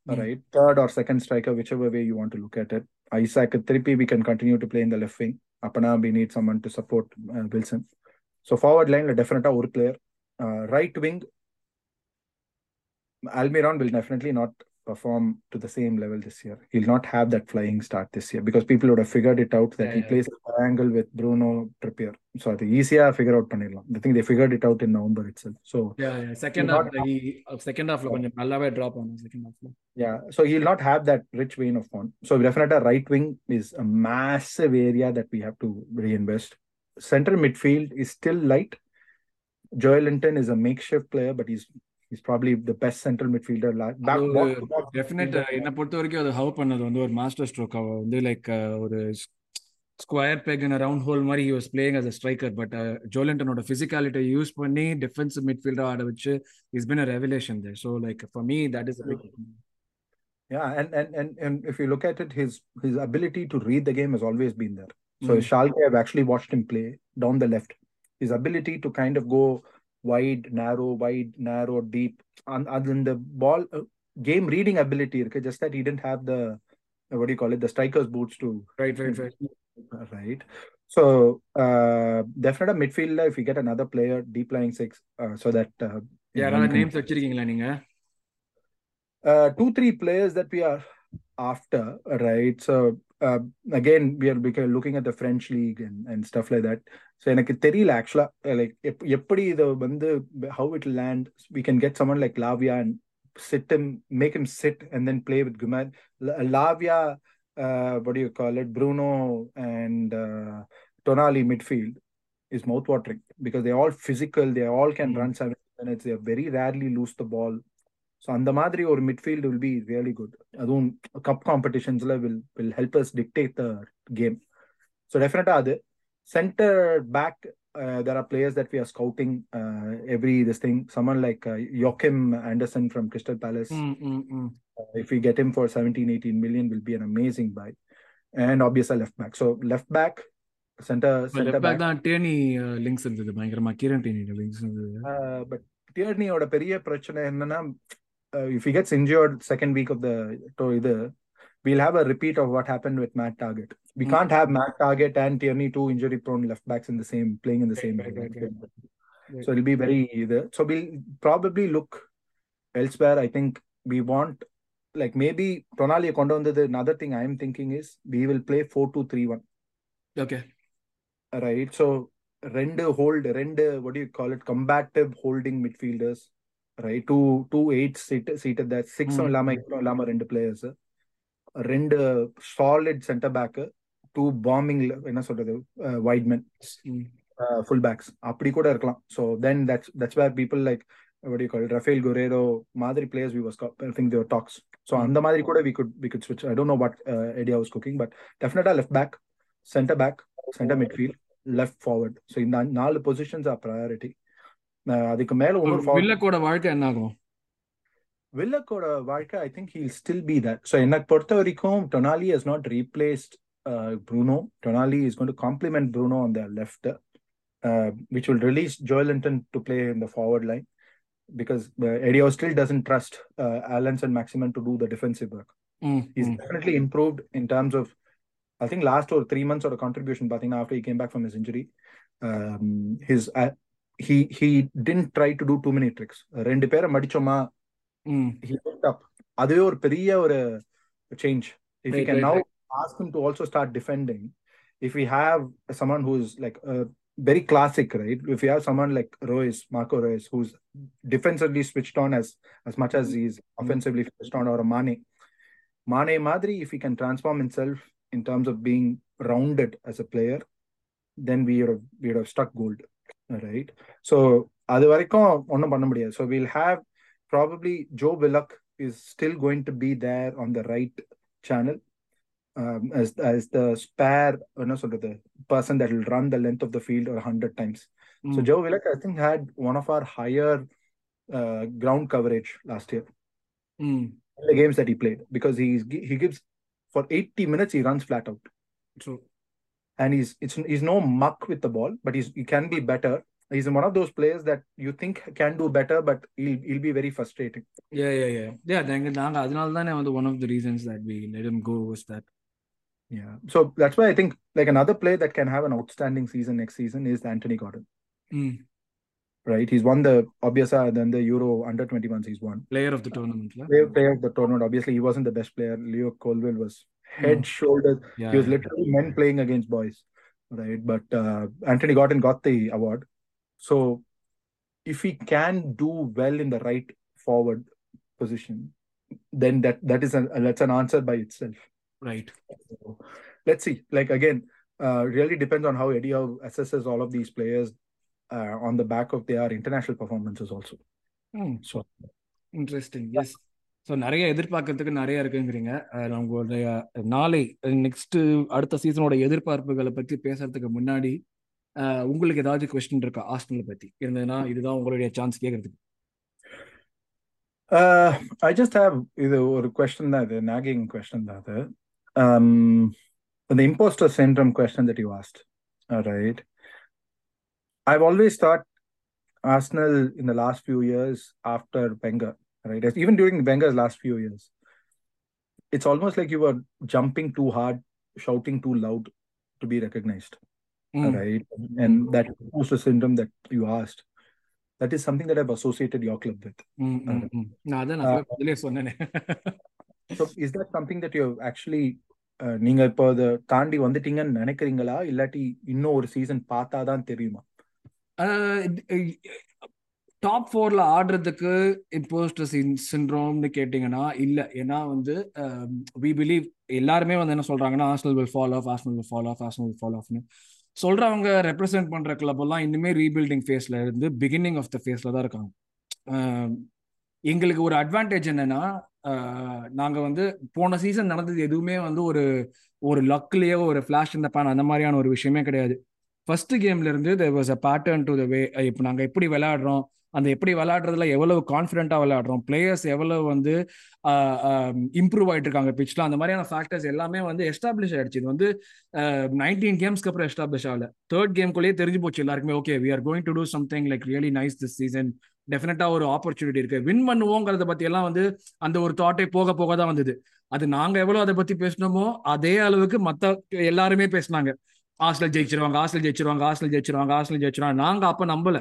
Right? Third or second striker, whichever way you want to look at it. Isaac Trippy, we can continue to play in the left wing. Apana, we need someone to support uh, Wilson. So forward line, definitely our player. Uh, right wing, Almiron will definitely not perform to the same level this year. He'll not have that flying start this year because people would have figured it out that yeah, he yeah. plays a triangle with Bruno Trippier. So the easier figure out பண்ணிடலாம். I think they figured it out in November itself. So yeah, yeah. second half he second half கொஞ்சம் நல்லாவே drop on second half. Yeah, so he'll not have that rich vein of form. So definitely right wing is a massive area that we have to reinvest. Center midfield is still light. Joel Linton is a makeshift player, but he's He's probably the best central midfielder. la- Back, அது box ஒரு to box definite midfielder. என்னை பொறுத்த வரைக்கும் அது have பண்ணது வந்து ஒரு master stroke அவ வந்து லைக் ஒரு square peg in round hole மாதிரி he was playing as a striker but ஜோலண்டனோட physicality use பண்ணி டிஃபென்சிவ் மிட்ஃபீல்டர் ஆட வச்சு is been a revelation there so like for me that is Yeah, and, and and and if you look at it, his his ability to read the game has always been there. So Mm. Schalke, I've actually watched him play down the left. His ability to kind of go wide, narrow, wide, narrow, deep, and, and then the ball uh, game reading ability. okay, Just that he didn't have the uh, what do you call it, the striker's boots to right right right right. So uh, definitely a midfielder. If we get another player, deep lying six, uh, so that uh, you know, யாராவது you can- names வச்சிருக்கீங்களா நீங்க uh, two three players that we are after right so uh, again we are beca- looking at the french league and, and stuff like that so எனக்கு தெரியல ஆக்சுவலா like எப்படி இதை வந்து how it will land we can get someone like lavia and sit him make him sit and then play with Gumad. lavia uh, what do you call it bruno and uh, tonali midfield is mouth-watering because they're all physical they all can Mm. run seven minutes they very rarely lose the ball so அந்த மாதிரி ஒரு midfield will be really good அதுவும் cup காம்படிஷன்ஸ்ல will will help us dictate the game so டெஃபினட்டா அது centre back there are players that we are scouting uh, every this thing someone like uh, Joachim Anderson from Crystal Palace ம் ம் ம் uh, if we get him for 17 18 million will be an amazing buy and obviously left back so left back center center left back back தான் Danny links இருந்தது பயங்கரமா Kieran Tierney links இருந்தது but டியர்னியோட பெரிய பிரச்சனை என்னன்னா uh, if he gets injured second week of the tour, the we'll have a repeat of what happened with Matt Target. We mm-hmm. can't have Matt Target and Tierney two injury prone left backs in the same playing in the same. Right, right, right, so it'll be very either. So we'll probably look elsewhere. I think we want like maybe Pranali the Another thing I am thinking is we will play 4 2 3 1. Okay. Right. So render hold, render what do you call it? Combative holding midfielders. Two eight seat seated that. Six Mm. on Lama, Lama render players. ரெண்டு solid centre back two bombing என்ன சொல்றது wide men full backs அப்படி கூட இருக்கலாம். So then that's that's where people like what do you call it Raphael Guerreiro மாதிரி players we was think they were talks so அந்த மாதிரி கூட we could we could ஸ்விட்ச் I don't know what idea was cooking but டெஃபினட்டா left back centre back centre midfield left forward so இந்த நாலு positions are priority அதுக்கு மேல இன்னொரு வில்லக்கோட வாழ்க்கை என்ன ஆகும் வில்லக்கோட வாழ்க்கை I think he'll still be that so எனக்கு பொறுத்த வரைக்கும் Tonali has not replaced Bruno Tonali is gone to complement Bruno on the left which will release Joelinton to play in the forward line because uh, Edio still doesn't trust uh, Allens and Maximan to do the defensive work. He's definitely improved in terms of, I think, last or three months or a contribution. But after he came back from his injury, um, his uh, he he didn't try to do too many tricks. ரெண்டு பேரை மடிச்சோமா he picked up. அதுவே ஒரு பெரிய ஒரு change. If Right, you can right, now right. ask him to also start defending, if we have someone who's like a very classic, right? If you have someone like Royce, Marco Royce, who's defensively switched on as as much as he's offensively switched on, or a Mane, Mane Madri, if he can transform himself in terms of being rounded as a player, then we would have, we would have struck gold, Right? So அது வரைக்கும் ஒன்றும் பண்ண முடியாது so will have probably Joe Willock is still going to be there on the right channel as as the spare என்ன சொல்றது person that will run the length of the field or 100 times so Joe Willock I think had one of our higher uh, ground coverage last year in the games that he played because he's he gives for 80 minutes he runs flat out True. and he's it's he's no muck with the ball, but he's he can be better. He's one of those players that you think can do better, but he'll he'll be very frustrating. Yeah, yeah, yeah, yeah. One of the reasons that we let him go was that. Yeah, so that's why I think like another player that can have an outstanding season next season is Anthony Gordon. Mm. Right, he's won the obviously uh, then the Euro under 21s. He's won player of the tournament. Yeah? Player, of the tournament. Obviously, he wasn't the best player. Leo Colville was head, mm. shoulders. Yeah, he was literally men playing against boys, right? But uh, Anthony Gordon got the award. So if he can do well in the right forward position, then that that is a that's an answer by itself. Right. So, let's see. Like again, uh, really depends on how Eddie Howe assesses all of these players uh, on the back of their international performances also. Mm. So interesting. Yes. So நிறைய எதிர்பார்க்கறதுக்கு நிறைய இருக்குங்கிறீங்க. உங்களுடைய நாளை next அடுத்த சீசனோட எதிர்பார்ப்புகளை பற்றி பேசுறதுக்கு முன்னாடி உங்களுக்கு ஏதாவது கொஸ்டின் இருக்கா? ஆஸ்டலை பத்தி. இருந்ததுன்னா இதுதான் உங்களுடைய சான்ஸ் கேட்கறதுக்கு ஐ ஜஸ்ட் ஹேவ் இது ஒரு கொஸ்டின் தான் இது. நாகிங் கொஸ்டின் தான் அது. Um, the imposter syndrome question that you asked. All right i've always thought arsenal in last few years after Wenger right even during wenger's last few years it's almost like you were jumping too hard shouting too loud to be recognized ம், right and that imposter syndrome that you asked that is something that i've associated your club with ம், ம், ம். நான் அதான் நான் முதலே சொன்னேனே so is that something that you've actually uh, நீங்க இப்போ அதை தாண்டி வந்துட்டீங்கன்னு நினைக்கிறீங்களா இல்லாட்டி இன்னும் ஒரு சீசன் பார்த்தாதான் தெரியுமா டாப் ஃபோர்ல ஆடுறதுக்கு இம்போஸ்டர் சின்ரோம்னு கேட்டிங்கன்னா இல்லை. ஏன்னா வந்து um, வி பிலீவ் எல்லாருமே வந்து என்ன சொல்றாங்கன்னா Arsenal will fall off Arsenal will fall off Arsenal will fall ஆஃப்னு சொல்றவங்க ரெப்ரசென்ட் பண்ற கிளப் எல்லாம் இன்னுமே ரீபில்டிங் ஃபேஸ்ல இருந்து பிகினிங் ஆஃப் த ஃபேஸ்ல தான் இருக்காங்க. Um, எங்களுக்கு ஒரு அட்வான்டேஜ் என்னன்னா uh, நாங்கள் வந்து போன சீசன் நடந்தது எதுவுமே வந்து ஒரு ஒரு லக்லேயோ ஒரு ஃபிளாஷ் இந்த பேன் அந்த மாதிரியான ஒரு விஷயமே கிடையாது. ஃபர்ஸ்ட் கேம்ல இருந்து there was a pattern to the way இப்போ நாங்கள் எப்படி விளையாடுறோம் அந்த எப்படி விளையாடுறதுல எவ்வளவு கான்ஃபிடென்ட்டாக விளையாடுறோம்? பிளேயர்ஸ் எவ்வளவு வந்து இம்ப்ரூவ் ஆகிட்டு இருக்காங்க பிச்சில் அந்த மாதிரியான ஃபேக்டர்ஸ் எல்லாமே வந்து எஸ்டாப்ளிஷ் ஆயிடுச்சு. இது வந்து நைன்டீன் கேம்ஸ்க்கு அப்புறம் எஸ்டாப்ளிஷ் ஆகல. தேர்ட் கேம்குள்ளேயே தெரிஞ்சு போச்சு எல்லாருக்குமே. Okay we are going to do something like really nice this season டெஃபினட்டா ஒரு ஆப்பர்ச்சுனிட்டி இருக்கு. வின் பண்ணுவோங்கிறத பத்தி எல்லாம் வந்து அந்த ஒரு தாட்டே போக போக தான் வந்தது. அது நாங்க எவ்வளவு அதை பத்தி பேசினோமோ அதே அளவுக்கு மத்த எல்லாருமே பேசினாங்க. ஹாஸ்டல் ஜெயிச்சிருவாங்க ஹாஸ்டல் ஜெயிச்சிருவாங்க ஹாஸ்டல் ஜெயிச்சிருவாங்க ஹாஸ்டல் ஜெயிச்சிருவாங்க. நாங்க அப்ப நம்பல.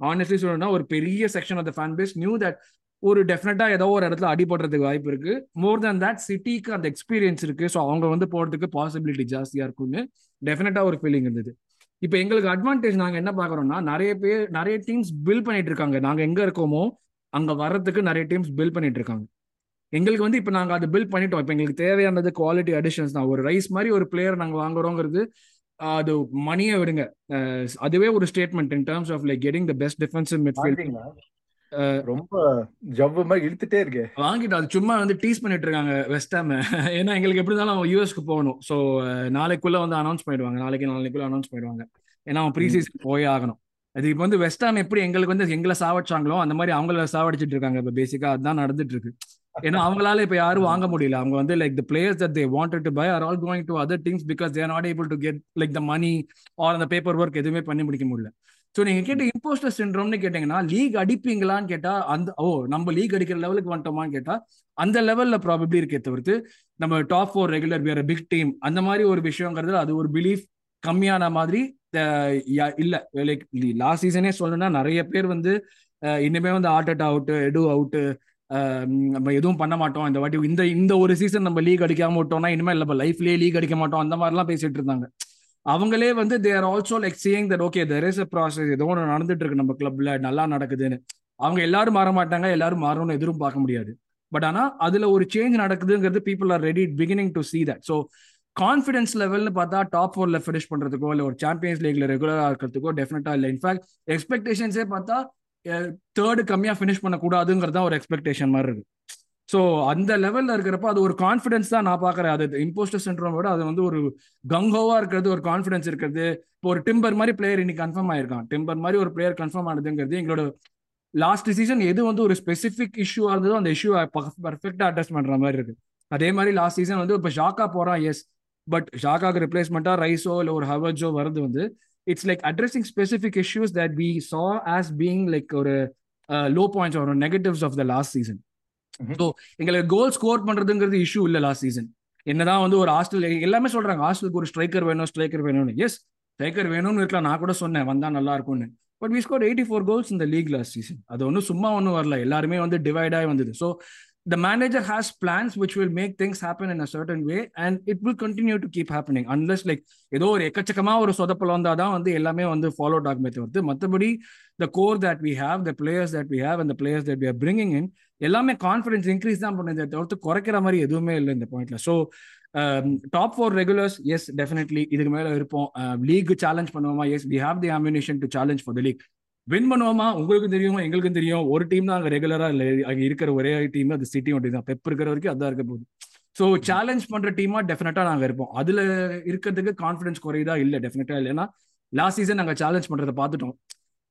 ஆனஸ்ட்லி சொல்லணும்னா ஒரு பெரிய section of the fan base knew that ஒரு டெஃபினட்டா ஏதோ ஒரு இடத்துல அடிபடுறதுக்கு வாய்ப்பு இருக்கு. மோர் தேன் தட் சிட்டிக்கு அந்த எக்ஸ்பீரியன்ஸ் இருக்கு. ஸோ அவங்க வந்து போறதுக்கு பாசிபிலிட்டி ஜாஸ்தியா இருக்கும்னு டெஃபினட்டா ஒரு ஃபீலிங் இருந்தது. இப்போ எங்களுக்கு அட்வான்டேஜ் நாங்க என்ன பாக்குறோம்னா நிறைய பேர் நிறைய டீம்ஸ் பில் பண்ணிட்டு இருக்காங்க. நாங்க எங்க இருக்கோமோ அங்க வர்றதுக்கு நிறைய டீம்ஸ் பில் பண்ணிட்டு இருக்காங்க. எங்களுக்கு வந்து இப்போ நாங்க அதை பில் பண்ணிட்டோம். இப்போ எங்களுக்கு தேவையானது குவாலிட்டி அடிஷன்ஸ் தான். ஒரு ரைஸ் மாதிரி ஒரு பிளேயர் நாங்க வாங்குறோங்கிறது அது மணியை விடுங்க. அதுவே ஒரு statement in terms of like getting the best defensive midfield ரொம்ப ஜவ்வு மாதிரி இழுத்துட்டே இருக்கே. வாங்கிட்டு அது சும்மா வந்து டீஸ் பண்ணிட்டு இருக்காங்க வெஸ்ட் ஏன்னா எங்களுக்கு எப்படி இருந்தாலும் அவன் யூஎஸ்க்கு போகணும். ஸோ நாளைக்குள்ள வந்து அனௌன்ஸ் பண்ணிடுவாங்க. நாளைக்கு நாளைக்குள்ள அனௌன்ஸ் பண்ணிடுவாங்க. ஏன்னா அவன் ப்ரீ சீசன் போயே ஆகணும். அது இப்போ வந்து வெஸ்ட் எப்படி எங்களுக்கு வந்து எங்களை சாவடிச்சாங்களோ அந்த மாதிரி அவங்கள சாவடிச்சிட்டு இருக்காங்க. இப்போ பேசிக்கா அதுதான் நடந்துட்டு இருக்கு. ஏன்னா அவங்களால இப்ப யாரும் வாங்க முடியல. அவங்க வந்து like the players that they wanted to buy are all going to other teams because they're not able to get like the money or அந்த பேப்பர் ஒர்க் எதுவுமே பண்ணி முடிக்க முடியல. ஸோ நீங்க கேட்ட இம்போஸ்டர் சிண்ட்ரோம்னு கேட்டீங்கன்னா லீக் அடிப்பீங்களான்னு கேட்டா அந்த ஓ நம்ம லீக் அடிக்கிற லெவலுக்கு வந்துட்டோமான்னு கேட்டா அந்த லெவல்ல ப்ராபப்ளி இருக்கே தவிர்த்து நம்ம டாப் ஃபோர் ரெகுலர் வேற பிக் டீம் அந்த மாதிரி ஒரு விஷயங்கிறது அது ஒரு பிலீஃப் கம்மியான மாதிரி இல்ல. லைக் லாஸ்ட் சீசனே சொல்லணும்னா நிறைய பேர் வந்து இனிமே வந்து ஆர்ட் அவுட் எடு அவுட்டு நம்ம எதுவும் பண்ண மாட்டோம். இந்த வாட்டி இந்த இந்த ஒரு சீசன் நம்ம லீக் அடிக்காம விட்டோம்னா இனிமேல் நம்ம லைஃப்லயே லீக் அடிக்க மாட்டோம். அந்த மாதிரிலாம் பேசிட்டு இருந்தாங்க. அவங்களே வந்து they also like seeing that okay there is a process ஏதோ ஒன்று நடந்துட்டு இருக்கு நம்ம கிளப்ல நல்லா நடக்குதுன்னு. அவங்க எல்லாரும் மாற மாட்டாங்க. எல்லாரும் மாறணும்னு எதிரும் பார்க்க முடியாது. பட் ஆனா அதுல ஒரு change நடக்குதுங்கிறது people are ready beginning to see that so confidence லெவல்னு பார்த்தா டாப் ஃபோர்ல ஃபினிஷ் பண்றதுக்கோ இல்லை ஒரு சாம்பியன்ஸ் லீக்ல ரெகுலரா இருக்கிறதுக்கோ டெஃபினட்டா இல்லை. இன்ஃபேக்ட் எக்ஸ்பெக்டேஷன்ஸே பார்த்தா தேர்டு கம்மியா ஃபினிஷ் பண்ணக்கூடாதுங்கிறது தான் ஒரு எக்ஸ்பெக்டேஷன் மாதிரி இருக்கு. ஸோ அந்த லெவல்ல இருக்கிறப்ப அது ஒரு கான்ஃபிடன்ஸ் தான் நான் பாக்குறேன் அது இம்போஸ்டர் சென்ட்ரோம் விட அது வந்து ஒரு கங்கோவா இருக்கிறது ஒரு கான்ஃபிடன்ஸ் இருக்கிறது. இப்போ ஒரு டிம்பர் மாதிரி பிளேயர் இன்னைக்கு கன்ஃபார்ம் ஆயிருக்கான். டிம்பர் மாதிரி ஒரு பிளேயர் கன்ஃபார்ம் ஆனதுங்கிறது எங்களோட லாஸ்ட் சீசன் எது வந்து ஒரு ஸ்பெசிபிக் இஷ்யூ இருந்ததோ அந்த இஷ்யூ பர்ஃபெக்டா அட்ரஸ் பண்ற மாதிரி இருக்கு. அதே மாதிரி லாஸ்ட் சீசன் வந்து இப்போ ஷாக்கா போறான் எஸ் பட் ஷாக்காக்கு ரிப்ளேஸ்மெண்ட்டா ரைஸோ இல்லை ஒரு ஹவர்ஜோ வருது வந்து it's like addressing specific issues that we saw as being like ஒரு லோ பாயிண்ட்ஸ் ஒரு negatives of the last season so எங்களுக்கு கோல் ஸ்கோர் பண்றதுங்கிறது இஷ்யூ இல்லை லாஸ்ட் சீசன் என்னதான் வந்து ஒரு ஹாஸ்டல் எல்லாமே சொல்றாங்க ஹாஸ்டலுக்கு ஒரு ஸ்ட்ரைக்கர் வேணும் ஸ்ட்ரைக்கர் வேணும்னு. எஸ் ஸ்ட்ரைக்கர் வேணும்னு இருக்கலாம் நான் கூட சொன்னேன் வந்தா நல்லா இருக்கும்னு. But we score eighty four goals இந்த லீக் லாஸ்ட் சீசன் அது ஒன்றும் சும்மா ஒன்றும் வரல. எல்லாருமே வந்து டிவைட் ஆகி வந்தது. So the manager has plans which will make things happen in a certain way and it will continue to keep happening. Unless like ஏதோ ஒரு எக்கச்சக்கமா ஒரு சொதப்பல் வந்தாதான் வந்து எல்லாமே வந்து ஃபாலோ ஆகுமே தவிர்த்து மற்றபடி the core that we have the players that we have அந்த players that we are bringing in எல்லாமே கான்ஃபிடன்ஸ் இன்க்ரீஸ் தான் பண்ணுது தவிர்த்து குறைக்கிற மாதிரி எதுவுமே இல்லை இந்த பாயிண்ட்ல so top four regulars yes definitely இதுக்கு மேல இருப்போம். Uh, லீக் சேலஞ்ச் பண்ணுவோமா? Yes we have the ammunition to challenge for the league win பண்ணுவோமா? உங்களுக்கும் தெரியுமா? எங்களுக்கும் தெரியும். ஒரு டீம் தான் அங்க ரெகுலரா இல்ல. அங்க இருக்கிற ஒரே டீம் அது சிட்டி ஒட்டி தான். பெப் இருக்கிற வரைக்கும் அதான் இருக்க போகுது. ஸோ சேலஞ்ச் பண்ற டீமா டெஃபினட்டா நாங்க இருப்போம். அதுல இருக்கிறதுக்கு கான்ஃபிடன்ஸ் குறையுதா? இல்ல டெஃபினட்டா இல்லைன்னா லாஸ்ட் சீசன் நாங்க சேலஞ்ச் பண்றதை பார்த்துட்டோம்.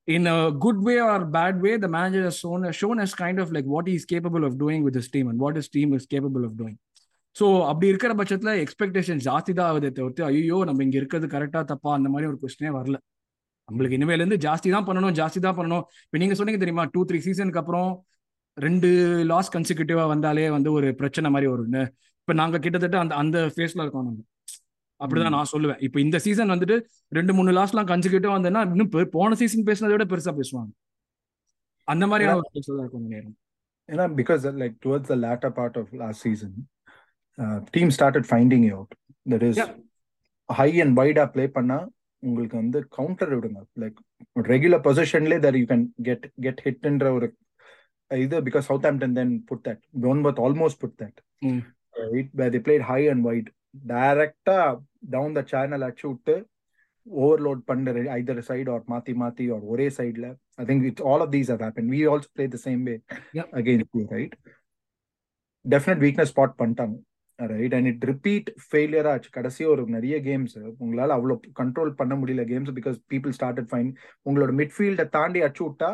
In a good way or bad way the manager shown shown us kind of like what is capable of doing with this team and what is team is capable of doing so அப்படி இருக்கிற பட்சத்தில் expectation ஜாஸ்தி தான் ஆகுதே தவிர்த்து ஐயோ நம்ம இங்கே இருக்கிறது கரெக்டாக தப்பா? அந்த மாதிரி ஒரு கொஸ்டினே வரல. நம்மளுக்கு இனிமேலேருந்து ஜாஸ்தி தான் பண்ணணும் ஜாஸ்தி தான் பண்ணணும். இப்போ நீங்கள் சொன்னீங்க தெரியுமா டூ த்ரீ சீசனுக்கு அப்புறம் ரெண்டு லாஸ் கன்சிக்யூட்டிவாக வந்தாலே வந்து ஒரு பிரச்சனை மாதிரி வரும்னு இப்போ நாங்கள் கிட்டத்தட்ட அந்த அந்த ஃபேஸில் இருக்கோம் நம்ம அப்படிதான் நான் சொல்லுவேன். இப்போ இந்த சீசன் வந்துட்டு ரெண்டு மூணு லாஸ்ட்லாம் கன்சிக்யூட்டிவா வந்தேன்னா இன்னும் போன சீசன் பேசினதை விட பெருசா பேசுவாங்க. அந்த மாதிரியான ஒரு பேசுவதா இருக்கும் நேரம் ஏன்னா because like towards the latter part of last season team started finding out that is high and வைடா ப்ளே பண்ணா உங்களுக்கு வந்து கவுண்டர் விடுங்க. Like regular பொசிஷன்லேயே there you can get get ஹிட்ன்ற ஒரு இது because Southampton then put that birth almost put that right the played high and wide டைரக்டா down the channel அடிச்சு விட்டு ஓவர்லோட் பண்ணுற ஐதர் சைடு ஆர் மாத்தி மாத்தி ஆர் ஒரே சைட்ல I think it's all of these happen we also play the same way you right definite weakness spot பண்ணிட்டாங்க. Right and it repeat failure ஆச்சு. கடைசியாக ஒரு நிறைய கேம்ஸ் உங்களால் அவ்வளோ கண்ட்ரோல் பண்ண முடியல games because people started fine உங்களோட மிட்ஃபீல்டை தாண்டி அடிச்சு விட்டா?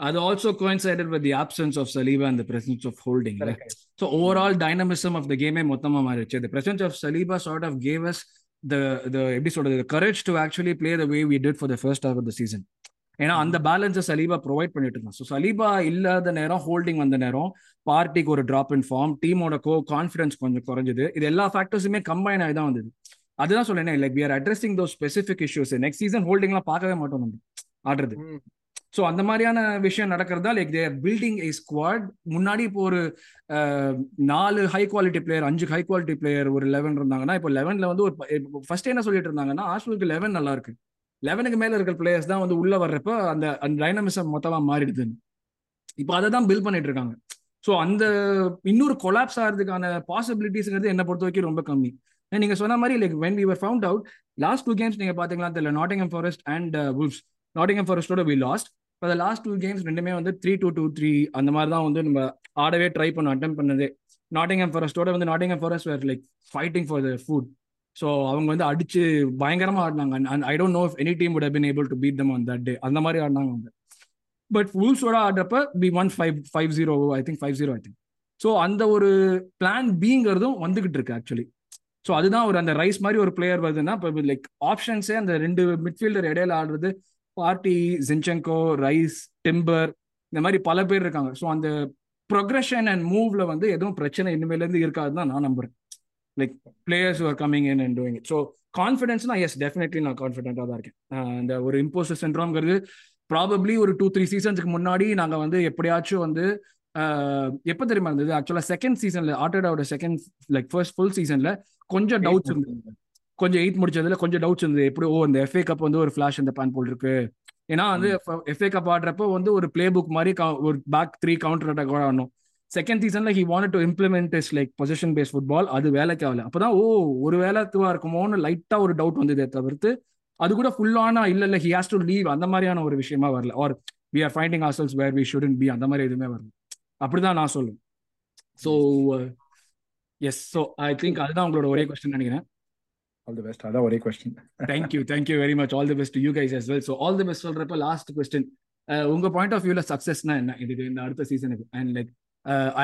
அது also coincided with the absence of Saliba and the presence of holding so overall dynamism of the கேமே மொத்தமாக மாறிடுச்சு. The presence of Saliba sort of gave us the the எப்படி சொல்றது courage to actually play the way we did for the first half of the season ஏன்னா அந்த பேலன்ஸை Saliba provide பண்ணிட்டு இருந்தான். ஸோ சலீபா இல்லாத நேரம் ஹோல்டிங் வந்த நேரம் பார்ட்டிக்கு ஒரு ட்ராப் இன் ஃபார்ம் டீமோட கோ கான்ஃபிடன்ஸ் கொஞ்சம் குறைஞ்சது. இது எல்லா ஃபேக்டர்ஸுமே கம்பைன் ஆகி தான் வந்தது. அதுதான் சொல்லேன் like we are addressing those specific issues next season ஹோல்டிங்லாம் பார்க்கவே மாட்டோம் நம்ம ஆடுறது. ஸோ அந்த மாதிரியான விஷயம் நடக்கிறதா like they're building a squad முன்னாடி இப்போ ஒரு நாலு ஹை குவாலிட்டி பிளேயர் அஞ்சு ஹை குவாலிட்டி பிளேயர் ஒரு லெவன் இருந்தாங்கன்னா இப்போ லெவன்ல வந்து ஒரு ஃபர்ஸ்ட் என்ன சொல்லிட்டு இருந்தாங்கன்னா ஆஸ்ட்ரேலுக்கு லெவன் நல்லா இருக்கு. லெவனுக்கு மேல இருக்கிற பிளேயர்ஸ் தான் வந்து உள்ள வர்றப்ப அந்த அந்த டைனமிசம் மொத்தமா மாறிடுதுன்னு. இப்போ அதை தான் பில் பண்ணிட்டு இருக்காங்க. ஸோ அந்த இன்னொரு கொலாப்ஸ் ஆகிறதுக்கான பாசிபிலிட்டிஸ்ங்கிறது என்னை பொறுத்த வரைக்கும் ரொம்ப கம்மி. நீங்க சொன்ன மாதிரி like when you were found out last two games நீங்க பாத்தீங்களா தெரியல. Nottingham Forest and Wolves Nottingham ஃபாரஸ்டோட we lost இப்போ லாஸ்ட் டூ கேம்ஸ் ரெண்டுமே வந்து த்ரீ டூ டூ த்ரீ அந்த மாதிரி தான் வந்து நம்ம ஆடவே ட்ரை பண்ண அட்டம் பண்ணது. நாட்டிங்ஹம் ஃபாரஸ்டோட வந்து Nottingham Forest were like fighting for the food so அவங்க வந்து அடிச்சு பயங்கரமா ஆடினாங்க. And I don't know any team would been able to beat them on that day அந்த மாதிரி ஆடினாங்க அவங்க. பட் வூல்ஸோட ஆடுறப்ப B one five five zero I think five zero I think so அந்த ஒரு பிளான் பிங்கிறதும் வந்துகிட்டு இருக்கு ஆக்சுவலி ஸோ அதுதான் ஒரு அந்த ரைஸ் மாதிரி ஒரு பிளேயர் வருதுன்னா இப்போ லைக் ஆப்ஷன்ஸே அந்த ரெண்டு மிட்ஃபீல்டர் இடையில ஆடுறது பார்ட்டி ஜின்செங்கோ ரைஸ் டிம்பர் இந்த மாதிரி பல பேர் இருக்காங்க. ஸோ அந்த ப்ரொக்ரெஷன் அண்ட் மூவ்ல வந்து எதுவும் பிரச்சனை இனிமேலேருந்து இருக்காதுன்னு தான் நான் நம்புறேன். Like players are coming in and doing it so கான்ஃபிடன்ஸ்னா yes definitely நான் கான்ஃபிடென்ட்டாக தான் இருக்கேன். இந்த ஒரு இம்போஸ்டர் சென்ட்ரோங்கிறது ப்ராபப்ளி ஒரு டூ த்ரீ சீசன்ஸ்க்கு முன்னாடி நாங்கள் வந்து எப்படியாச்சும் வந்து எப்போ தெரியுமா இருந்தது? ஆக்சுவலாக செகண்ட் சீசன்ல ஆட்டோட செகண்ட் லைக் ஃபர்ஸ்ட் ஃபுல் சீசன்ல கொஞ்சம் டவுட்ஸ் இருந்தது. கொஞ்சம் எயிட் முடிச்சதுல கொஞ்சம் டவுட்ஸ் இருந்தது. எப்படி ஓ இந்த எஃப்ஏ கப் வந்து ஒரு ஃபிளாஷ் இந்த பேன் போல் இருக்கு ஏன்னா வந்து எஃப்ஏ கப் ஆடுறப்போ வந்து ஒரு பிளே புக் மாதிரி ஒரு பேக் த்ரீ கவுண்டர் அட்டாக் கூட ஆடணும். செகண்ட் சீசன்ல he want to implement is like position base football அது வேலைக்கு ஆகல அப்பதான் ஓ ஒரு வேலை இதுவா இருக்குமோன்னு லைட்டா ஒரு டவுட் வந்ததே தவிர்த்து அது கூட ஃபுல்லானா இல்ல இல்ல ஹி ஹாஸ் டு லீவ் அந்த மாதிரியான ஒரு விஷயமா வரல. Are we are finding ourselves where we shouldn't be அந்த மாதிரி எதுவுமே வரல. அப்படிதான் நான் சொல்லுவேன். So yes so I think அதுதான் உங்களோட ஒரே கொஸ்டின் நினைக்கிறேன். ஆல் தி பெஸ்ட் அதான் ஒரே question thank you thank you very much all the best you guys as well so all the best சொல்றப்ப லாஸ்ட் கொஸ்டின் உங்க பாயிண்ட் ஆஃப் வியூல சக்சஸ்னா என்ன? இதுக்கு இந்த அடுத்த சீசனுக்கு and like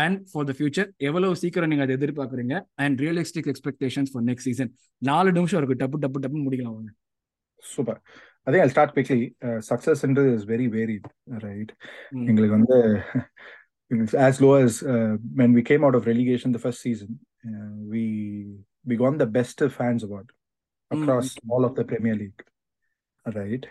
and for the future எவ்வளவு சீக்கிரம் நீங்க அதை எதிர்பார்க்குறீங்க? And realistic expectations for next season நாலு நிமிஷம் இருக்கு. டப்பு டப்பு டப்பு முடிக்கலாம் வாங்க. சூப்பர். அதே ஐ ஸ்டார்ட் குவிக்லி சக்சஸ்ன்றது இஸ் வெரி வேரி ரைட் எங்களுக்கு வந்து as low as uh, when we came out of relegation the first season uh, we we won the best fans award across mm. all of the premier league right?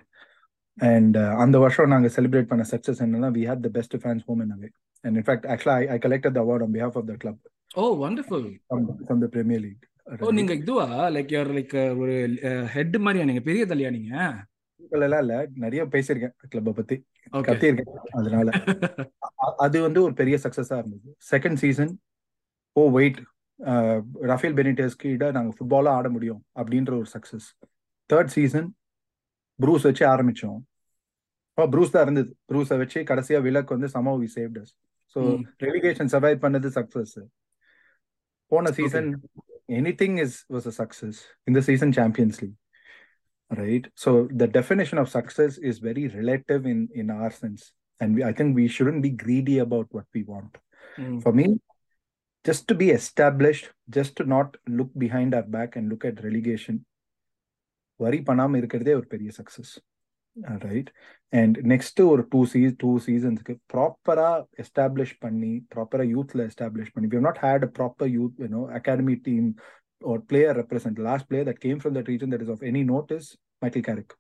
And uh, அந்த வருஷம் நாங்க celebrate பண்ண success என்னன்னா we had the best fans home and away. And in fact actually I, I collected the award on behalf of the club. Oh wonderful. From, from the premier league. ஓ நீங்க இதுவா? Like your like ஒரு head மாதிரியா நீங்க? பெரிய தலையா நீங்க? எல்லாம் இல்ல. நிறைய பேசியிருக்கேன் கிளப்பை பத்தி. கத்தியிருக்கேன் அதனால. அது வந்து ஒரு பெரிய சக்சஸா இருந்தது. Second season oh wait Rafael Benitez கிட்ட நாங்க ஃபுட்பாலா ஆட முடியும் அப்படின்ற ஒரு சக்சஸ் தேர்ட் சீசன் ப்ரூஸ் வச்சு ஆரம்பிச்சோம். ப்ரூஸ் தான் இருந்தது. ப்ரூஸை வச்சு கடைசியா விலக் வந்து சமோ we saved us so hmm. Relegation survive பண்ணது சக்சஸ் போன season anything is was a success இந்த season Champions League right so the definition of success is very relative in in our sense and I think we shouldn't be greedy about what we want hmm. for me just to be established just to not look behind our back and look at relegation வரி பண்ணாம இருக்கிறதே ஒரு பெரிய success right and next ஒரு two சீஸ் two சீசன்ஸ்க்கு ப்ராப்பரா establish பண்ணி ப்ராப்பரா யூத்ல எஸ்டாப்ளிஷ் பண்ணி we not had a proper youth you know academy team or player represent. Last player that came from that region that is of any note is Michael Carrick.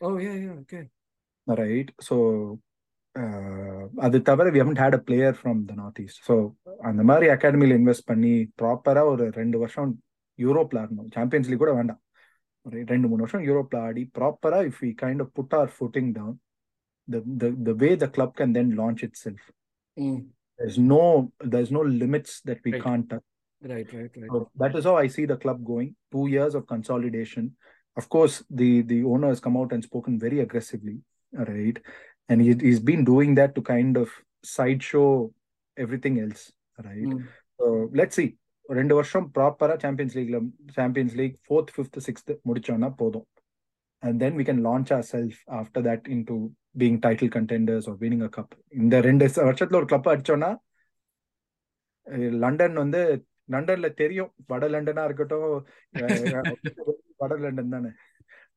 Oh, yeah, yeah, okay. right. So uh, அது தவிர we haven't had a player from the north east so அந்த மாதிரி அகாடமியில் invest பண்ணி ப்ராப்பராக ஒரு ரெண்டு வருஷம் யூரோப்ல ஆடணும். சாம்பியன்ஸ் லீக் கூட வேண்டாம். ஒரு ரெண்டு மூணு வருஷம் யூரோப்ல ஆடி ப்ராப்பராக if we kind of put our footing down the the the way the club can then launch itself Mm. there's no there's no limits that we Right. can't touch Right, right, right. So that is how I see the club going. Two years of consolidation. Of course, the the owner has come out and spoken very aggressively, right? And he, he's been doing that to kind of sideshow everything else, right? Mm. So let's see. ரெண்டு வருஷம் ப்ராப்பரா Champions லீக்ல Champions League fourth fifth sixth முடிச்சோம்னா போதும். And then we can launch ourself after that into being title contenders or winning a cup இந்த ரெண்டு வருஷத்துல ஒரு club அடிச்சோம்னா London வந்து லண்டன்ல தெரியும். வட லண்டனா இருக்கட்டும் வட லண்டன் தானே.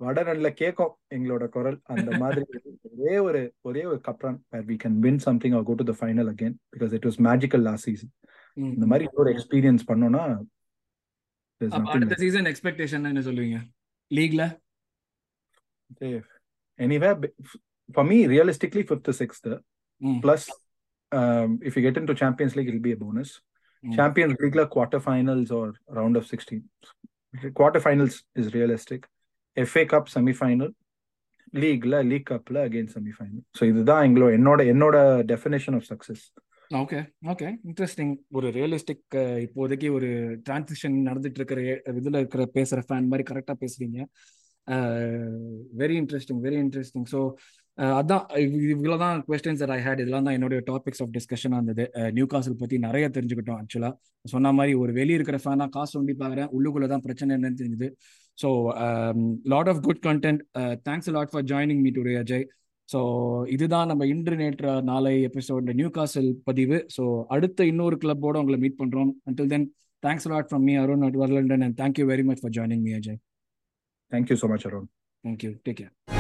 வட கேட்கும் எங்களோட குரல். அந்த மாதிரி ஒரே ஒரு ஒரே ஒரு கப்ரான் we can win something or go to the final again because it was magical last season இந்த மாதிரி ஒரு எக்ஸ்பீரியன்ஸ் பண்ணோம்னா there's அப்ப nothing அடுத்த சீசன் எக்ஸ்பெக்டேஷன் என்ன சொல்லுவீங்க லீக்ல there. anywhere be- for me realistically fifth to sixth plus um, if you get into champions league it'll be a bonus Mm. champions league like quarterfinals or round of 16 quarterfinals is realistic fa cup semi-final league la league cup la again semi-final so இதுதான் எங்களோட என்னோட என்னோட definition of success okay okay interesting ஒரு realistic இப்போதைக்கு ஒரு transition நடந்துட்டு இருக்கிற இதுல இருக்கிற பேசுற ஃபேன் மாதிரி கரெக்டா பேசுறீங்க. Very interesting very interesting so அதான் இவ்வளோ தான் கொஸ்டின்ஸ் ஐ ஹேட் இதெல்லாம் தான் என்னுடைய டாபிக்ஸ் ஆஃப் டிஸ்கஷனாக இருந்தது. நியூ காசில் பற்றி நிறைய தெரிஞ்சுக்கிட்டோம் ஆக்சுவலாக சொன்ன மாதிரி ஒரு வெளியே இருக்கிற ஃபேனாக காசு ஒண்டி பார்க்குறேன் உள்ளுக்குள்ளே தான் பிரச்சனை என்னன்னு தெரிஞ்சுது. So lot of good content thanks lot for joining me today Ajay so இதுதான் நம்ம இன்று நேற்று நாளை எபிசோட்ல நியூ காசல் பதிவு. ஸோ அடுத்த இன்னொரு கிளப்போட உங்களை மீட் பண்றோம். Until then thanks lot from me Arun at வர்லண்டன் and thank you very much for joining me Ajay thank you so much arun. Thank you take care